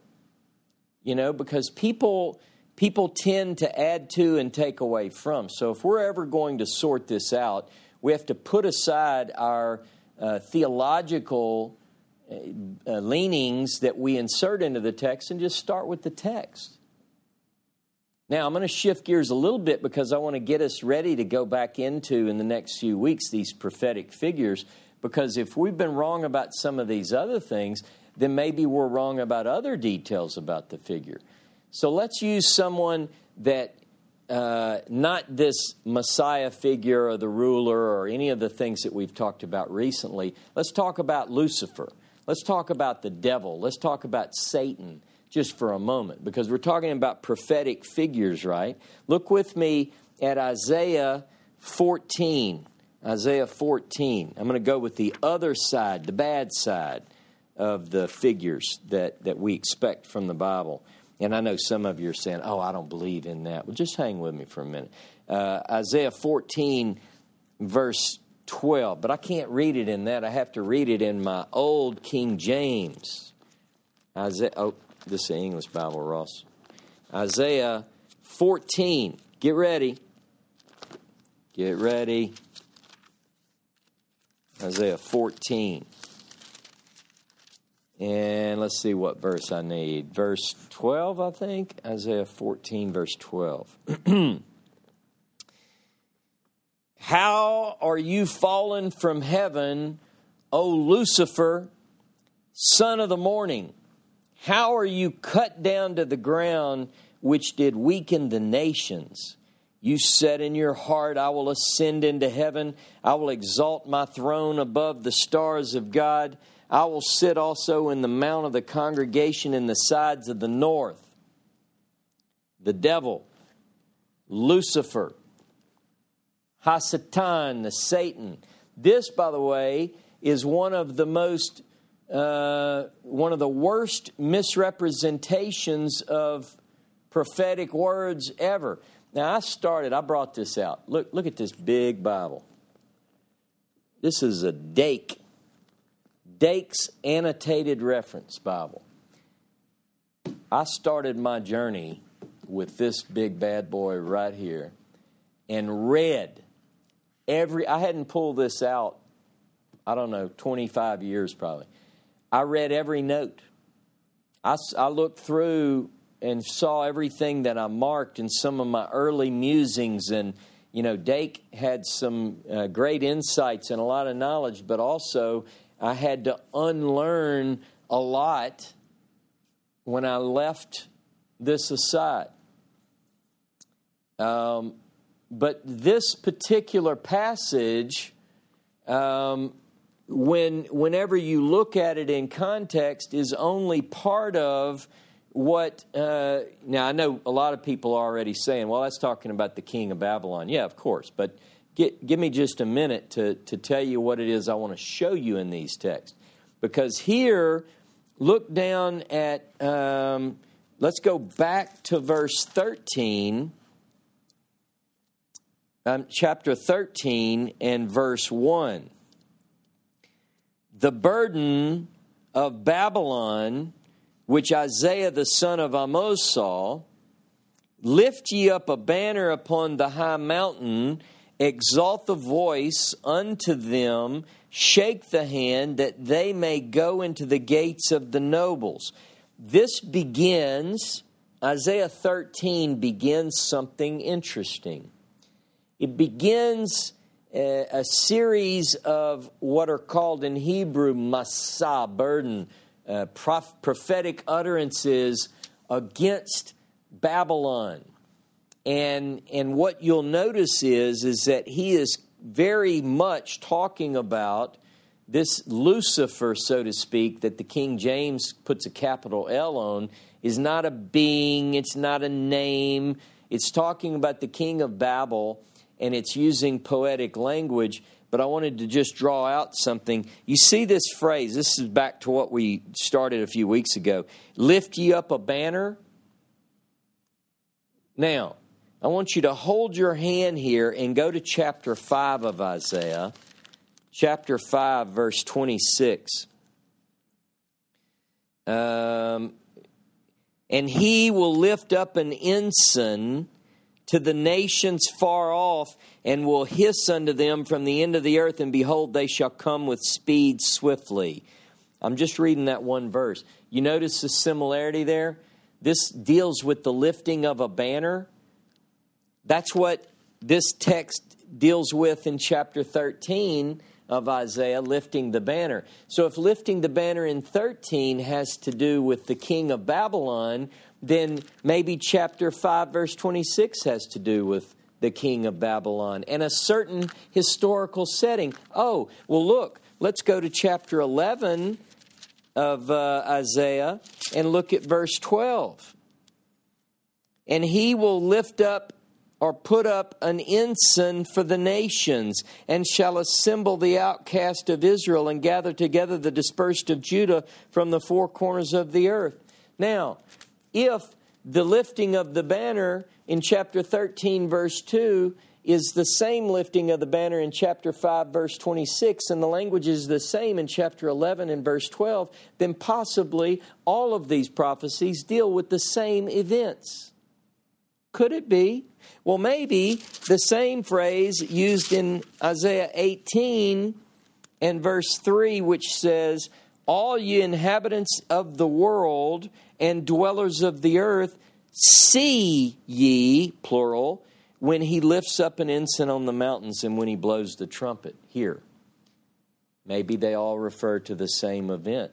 You know, because people people tend to add to and take away from. So if we're ever going to sort this out, we have to put aside our uh, theological uh, leanings that we insert into the text and just start with the text. Now, I'm going to shift gears a little bit because I want to get us ready to go back into, in the next few weeks, these prophetic figures. Because if we've been wrong about some of these other things, then maybe we're wrong about other details about the figure. So let's use someone that, uh, not this Messiah figure or the ruler or any of the things that we've talked about recently. Let's talk about Lucifer. Let's talk about the devil. Let's talk about Satan just for a moment because we're talking about prophetic figures, right? Look with me at Isaiah 14. Isaiah 14. I'm going to go with the other side, the bad side of the figures that, that we expect from the Bible. And I know some of you are saying, oh, I don't believe in that. Well, just hang with me for a minute. Uh, Isaiah 14, verse 12. But I can't read it in that. I have to read it in my old King James. Isaiah, oh, this is the English Bible, Ross. Isaiah 14. Get ready. Get ready. Isaiah 14. And let's see what verse I need. Verse 12, I think. Isaiah 14, verse 12. *clears throat* How are you fallen from heaven, O Lucifer, son of the morning? How are you cut down to the ground, which did weaken the nations? You said in your heart, I will ascend into heaven. I will exalt my throne above the stars of God. I will sit also in the mount of the congregation in the sides of the north. The devil, Lucifer, Hasatan, the Satan, This, by the way, is one of the most, uh, one of the worst misrepresentations of prophetic words ever. Now, I started, I brought this out. Look, look at this big Bible. This is a Dake, Dake's Annotated Reference Bible. I started my journey with this big bad boy right here and read every, I hadn't pulled this out, I don't know, 25 years probably. I read every note. I, I looked through and saw everything that I marked in some of my early musings. And, you know, Dake had some uh, great insights and a lot of knowledge, but also I had to unlearn a lot when I left this aside. Um, but this particular passage, um, when whenever you look at it in context, is only part of what. Uh, now I know a lot of people are already saying, "Well, that's talking about the king of Babylon." Yeah, of course, but get, give me just a minute to to tell you what it is I want to show you in these texts, because here, look down at. Um, let's go back to verse thirteen um, chapter 13 and verse 1. The burden of Babylon, which Isaiah the son of Amos saw, lift ye up a banner upon the high mountain, exalt the voice unto them, shake the hand, that they may go into the gates of the nobles. This begins, Isaiah 13 begins something interesting. It begins a, a series of what are called in Hebrew masa, burden, uh, prof, prophetic utterances against Babylon. And, and what you'll notice is, is that he is very much talking about this Lucifer, so to speak, that the King James puts a capital L on, is not a being, it's not a name. It's talking about the king of Babel and it's using poetic language, but I wanted to just draw out something. You see this phrase, this is back to what we started a few weeks ago lift ye up a banner. Now, I want you to hold your hand here and go to chapter 5 of Isaiah, chapter 5, verse 26. Um, and he will lift up an ensign to the nations far off, and will hiss unto them from the end of the earth, and behold, they shall come with speed swiftly. I'm just reading that one verse. You notice the similarity there? This deals with the lifting of a banner. That's what this text deals with in chapter 13 of Isaiah, lifting the banner. So, if lifting the banner in 13 has to do with the king of Babylon, then maybe chapter 5, verse 26 has to do with the king of Babylon and a certain historical setting. Oh, well, look, let's go to chapter 11 of uh, Isaiah and look at verse 12. And he will lift up or put up an ensign for the nations, and shall assemble the outcast of Israel, and gather together the dispersed of Judah from the four corners of the earth. Now, if the lifting of the banner in chapter 13, verse 2, is the same lifting of the banner in chapter 5, verse 26, and the language is the same in chapter 11 and verse 12, then possibly all of these prophecies deal with the same events. Could it be? Well, maybe the same phrase used in Isaiah 18 and verse 3, which says, All ye inhabitants of the world and dwellers of the earth, see ye, plural, when he lifts up an ensign on the mountains and when he blows the trumpet. Here. Maybe they all refer to the same event.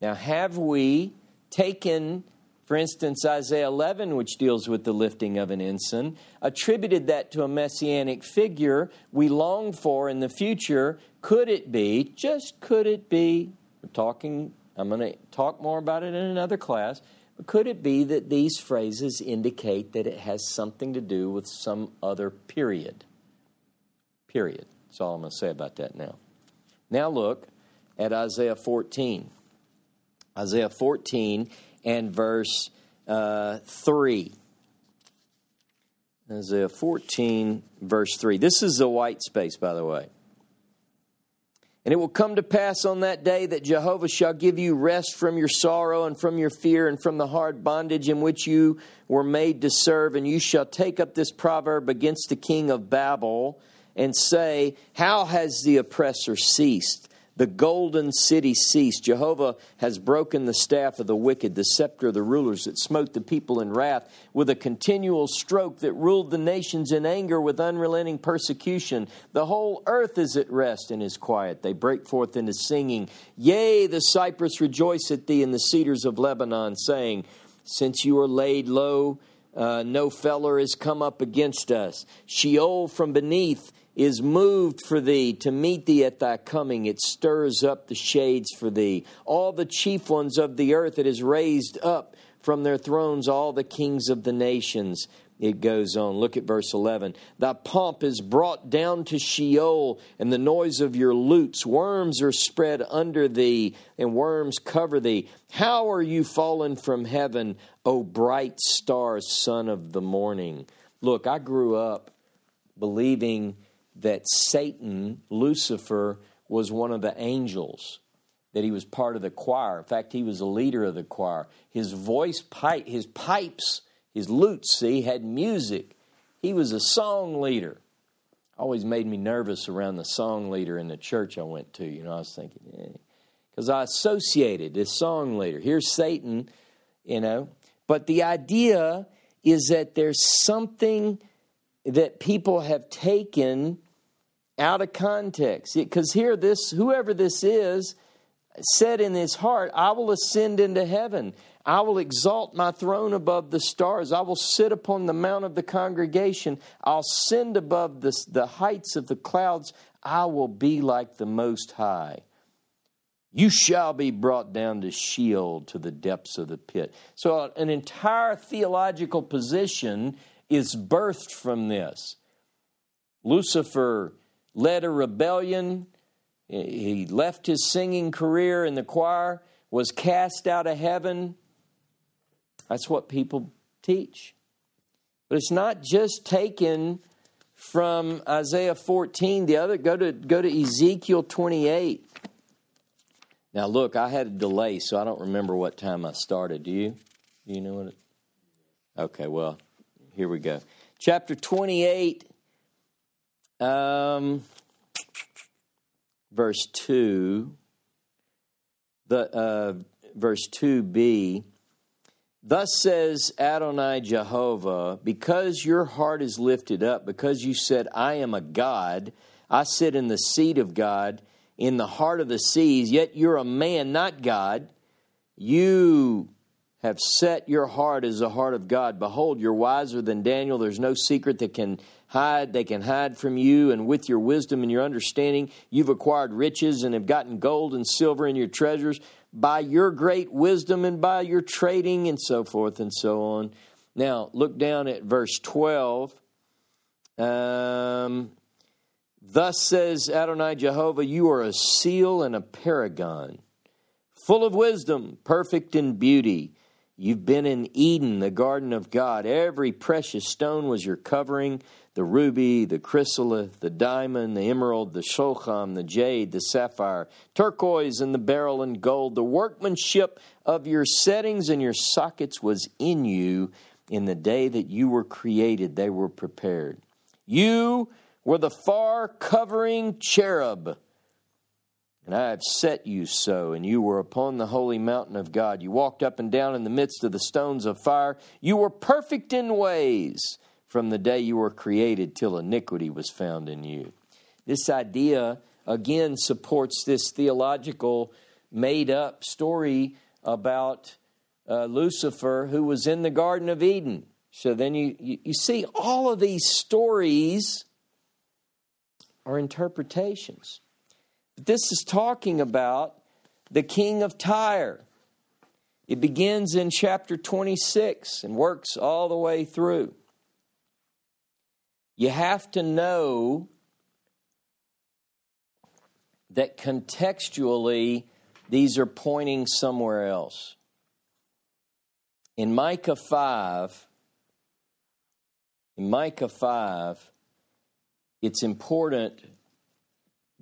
Now, have we taken, for instance, Isaiah 11, which deals with the lifting of an ensign, attributed that to a messianic figure we long for in the future? Could it be, just could it be, we're talking I'm going to talk more about it in another class. But could it be that these phrases indicate that it has something to do with some other period? Period. That's all I'm going to say about that now. Now look at Isaiah 14. Isaiah 14 and verse uh, 3. Isaiah 14, verse 3. This is the white space, by the way. And it will come to pass on that day that Jehovah shall give you rest from your sorrow and from your fear and from the hard bondage in which you were made to serve. And you shall take up this proverb against the king of Babel and say, How has the oppressor ceased? The golden city ceased. Jehovah has broken the staff of the wicked, the scepter of the rulers that smote the people in wrath, with a continual stroke that ruled the nations in anger with unrelenting persecution. The whole earth is at rest and is quiet. They break forth into singing. Yea, the cypress rejoice at thee, and the cedars of Lebanon, saying, Since you are laid low, uh, no feller is come up against us. Sheol from beneath is moved for thee to meet thee at thy coming. It stirs up the shades for thee. All the chief ones of the earth it is raised up from their thrones, all the kings of the nations. It goes on. Look at verse 11. Thy pomp is brought down to Sheol, and the noise of your lutes. Worms are spread under thee, and worms cover thee. How are you fallen from heaven, O bright star, son of the morning? Look, I grew up believing that Satan, Lucifer, was one of the angels, that he was part of the choir. In fact, he was a leader of the choir. His voice pipe, his pipes, his lutes, see, had music. He was a song leader. Always made me nervous around the song leader in the church I went to. You know, I was thinking, because eh. I associated this song leader. Here's Satan, you know. But the idea is that there's something that people have taken out of context. Because here, this whoever this is said in his heart, I will ascend into heaven. I will exalt my throne above the stars. I will sit upon the mount of the congregation. I'll ascend above the, the heights of the clouds. I will be like the Most High. You shall be brought down to Sheol, to the depths of the pit. So, an entire theological position is birthed from this. Lucifer led a rebellion. He left his singing career in the choir, was cast out of heaven. That's what people teach. But it's not just taken from Isaiah 14. The other go to go to Ezekiel 28. Now look, I had a delay, so I don't remember what time I started. Do you? Do you know what it? Okay, well, here we go. Chapter 28 um, verse 2, the, uh, verse 2b, Thus says Adonai Jehovah, because your heart is lifted up, because you said, I am a God, I sit in the seat of God, in the heart of the seas, yet you're a man, not God. You have set your heart as the heart of God. Behold, you're wiser than Daniel. There's no secret that can hide, they can hide from you, and with your wisdom and your understanding, you've acquired riches and have gotten gold and silver in your treasures by your great wisdom and by your trading, and so forth and so on. Now, look down at verse 12. Um, Thus says Adonai Jehovah, You are a seal and a paragon, full of wisdom, perfect in beauty. You've been in Eden, the garden of God. Every precious stone was your covering the ruby, the chrysolite, the diamond, the emerald, the shocham, the jade, the sapphire, turquoise, and the beryl and gold. The workmanship of your settings and your sockets was in you in the day that you were created, they were prepared. You were the far covering cherub. And I have set you so, and you were upon the holy mountain of God. You walked up and down in the midst of the stones of fire. You were perfect in ways from the day you were created till iniquity was found in you. This idea, again, supports this theological made up story about uh, Lucifer who was in the Garden of Eden. So then you, you, you see, all of these stories are interpretations. This is talking about the king of Tyre. It begins in chapter 26 and works all the way through. You have to know that contextually these are pointing somewhere else. In Micah 5, in Micah 5, it's important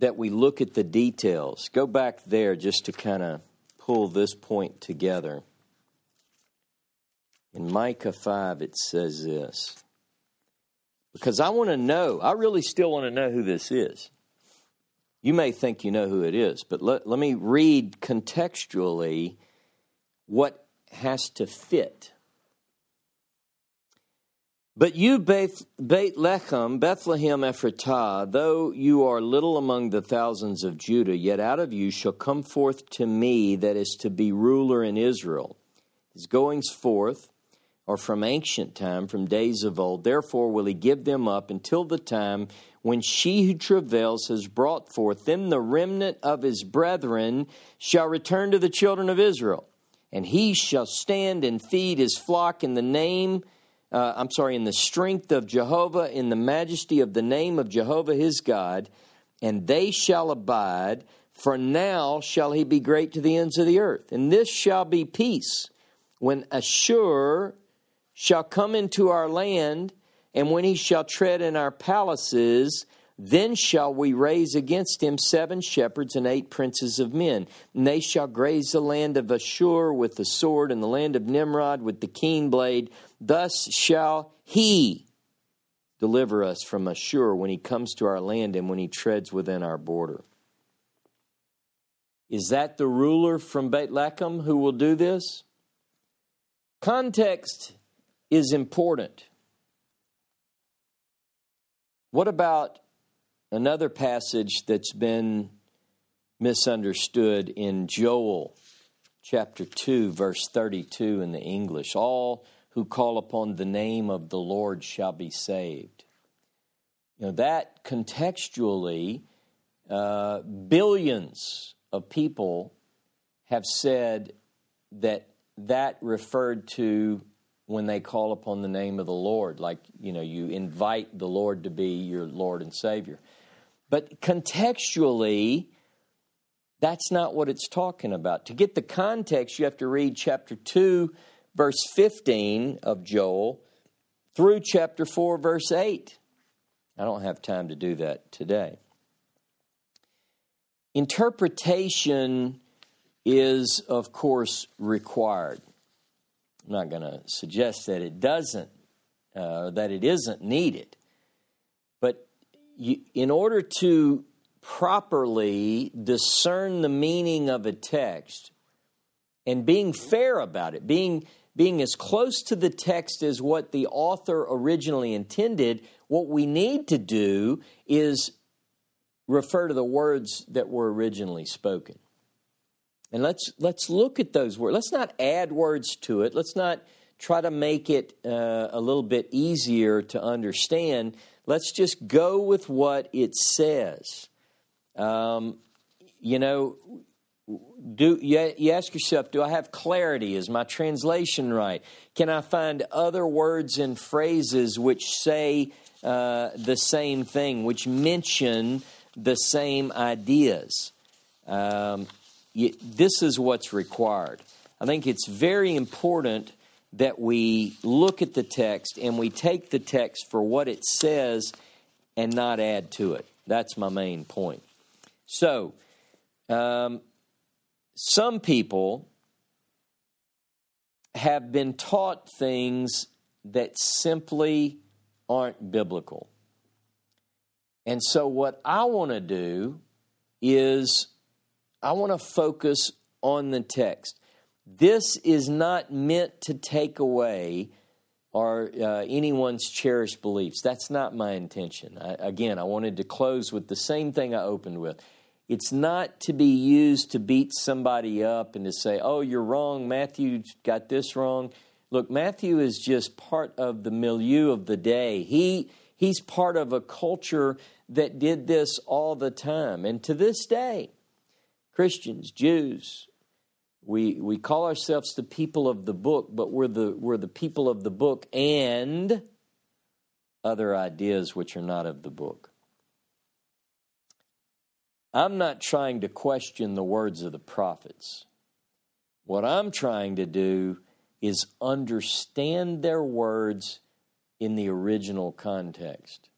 that we look at the details. Go back there just to kind of pull this point together. In Micah 5, it says this. Because I want to know, I really still want to know who this is. You may think you know who it is, but let, let me read contextually what has to fit. But you, Beth, Lechem, Bethlehem Ephratah, though you are little among the thousands of Judah, yet out of you shall come forth to me that is to be ruler in Israel. His goings forth are from ancient time, from days of old. Therefore will he give them up until the time when she who travails has brought forth. Then the remnant of his brethren shall return to the children of Israel, and he shall stand and feed his flock in the name uh, I'm sorry, in the strength of Jehovah, in the majesty of the name of Jehovah his God, and they shall abide, for now shall he be great to the ends of the earth. And this shall be peace when Ashur shall come into our land, and when he shall tread in our palaces, then shall we raise against him seven shepherds and eight princes of men. And they shall graze the land of Ashur with the sword, and the land of Nimrod with the keen blade. Thus shall he deliver us from Ashur when he comes to our land and when he treads within our border. Is that the ruler from Beit who will do this? Context is important. What about another passage that's been misunderstood in Joel chapter 2, verse 32 in the English. All who call upon the name of the Lord shall be saved. You know, that contextually, uh, billions of people have said that that referred to when they call upon the name of the Lord, like, you know, you invite the Lord to be your Lord and Savior. But contextually, that's not what it's talking about. To get the context, you have to read chapter 2, verse 15 of Joel through chapter 4, verse 8. I don't have time to do that today. Interpretation is, of course, required. I'm not going to suggest that it doesn't, uh, that it isn't needed you, in order to properly discern the meaning of a text and being fair about it, being, being as close to the text as what the author originally intended, what we need to do is refer to the words that were originally spoken. And let's, let's look at those words. Let's not add words to it. Let's not try to make it uh, a little bit easier to understand. Let's just go with what it says. Um, you know, do you, you ask yourself, do I have clarity? Is my translation right? Can I find other words and phrases which say uh, the same thing, which mention the same ideas? Um, you, this is what's required. I think it's very important that we look at the text and we take the text for what it says and not add to it. That's my main point. So, um, some people have been taught things that simply aren't biblical. And so, what I want to do is I want to focus on the text. This is not meant to take away or uh, anyone's cherished beliefs. That's not my intention. I, again, I wanted to close with the same thing I opened with. It's not to be used to beat somebody up and to say, oh, you're wrong, Matthew got this wrong. Look, Matthew is just part of the milieu of the day. He, he's part of a culture that did this all the time. And to this day, Christians, Jews, we, we call ourselves the people of the book, but we're the, we're the people of the book and other ideas which are not of the book. I'm not trying to question the words of the prophets. What I'm trying to do is understand their words in the original context.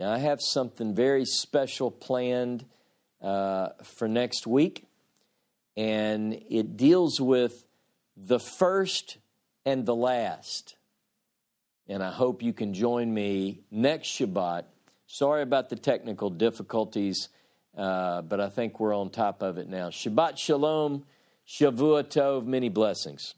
Now, I have something very special planned uh, for next week, and it deals with the first and the last. And I hope you can join me next Shabbat. Sorry about the technical difficulties, uh, but I think we're on top of it now. Shabbat Shalom, Shavua Tov, many blessings.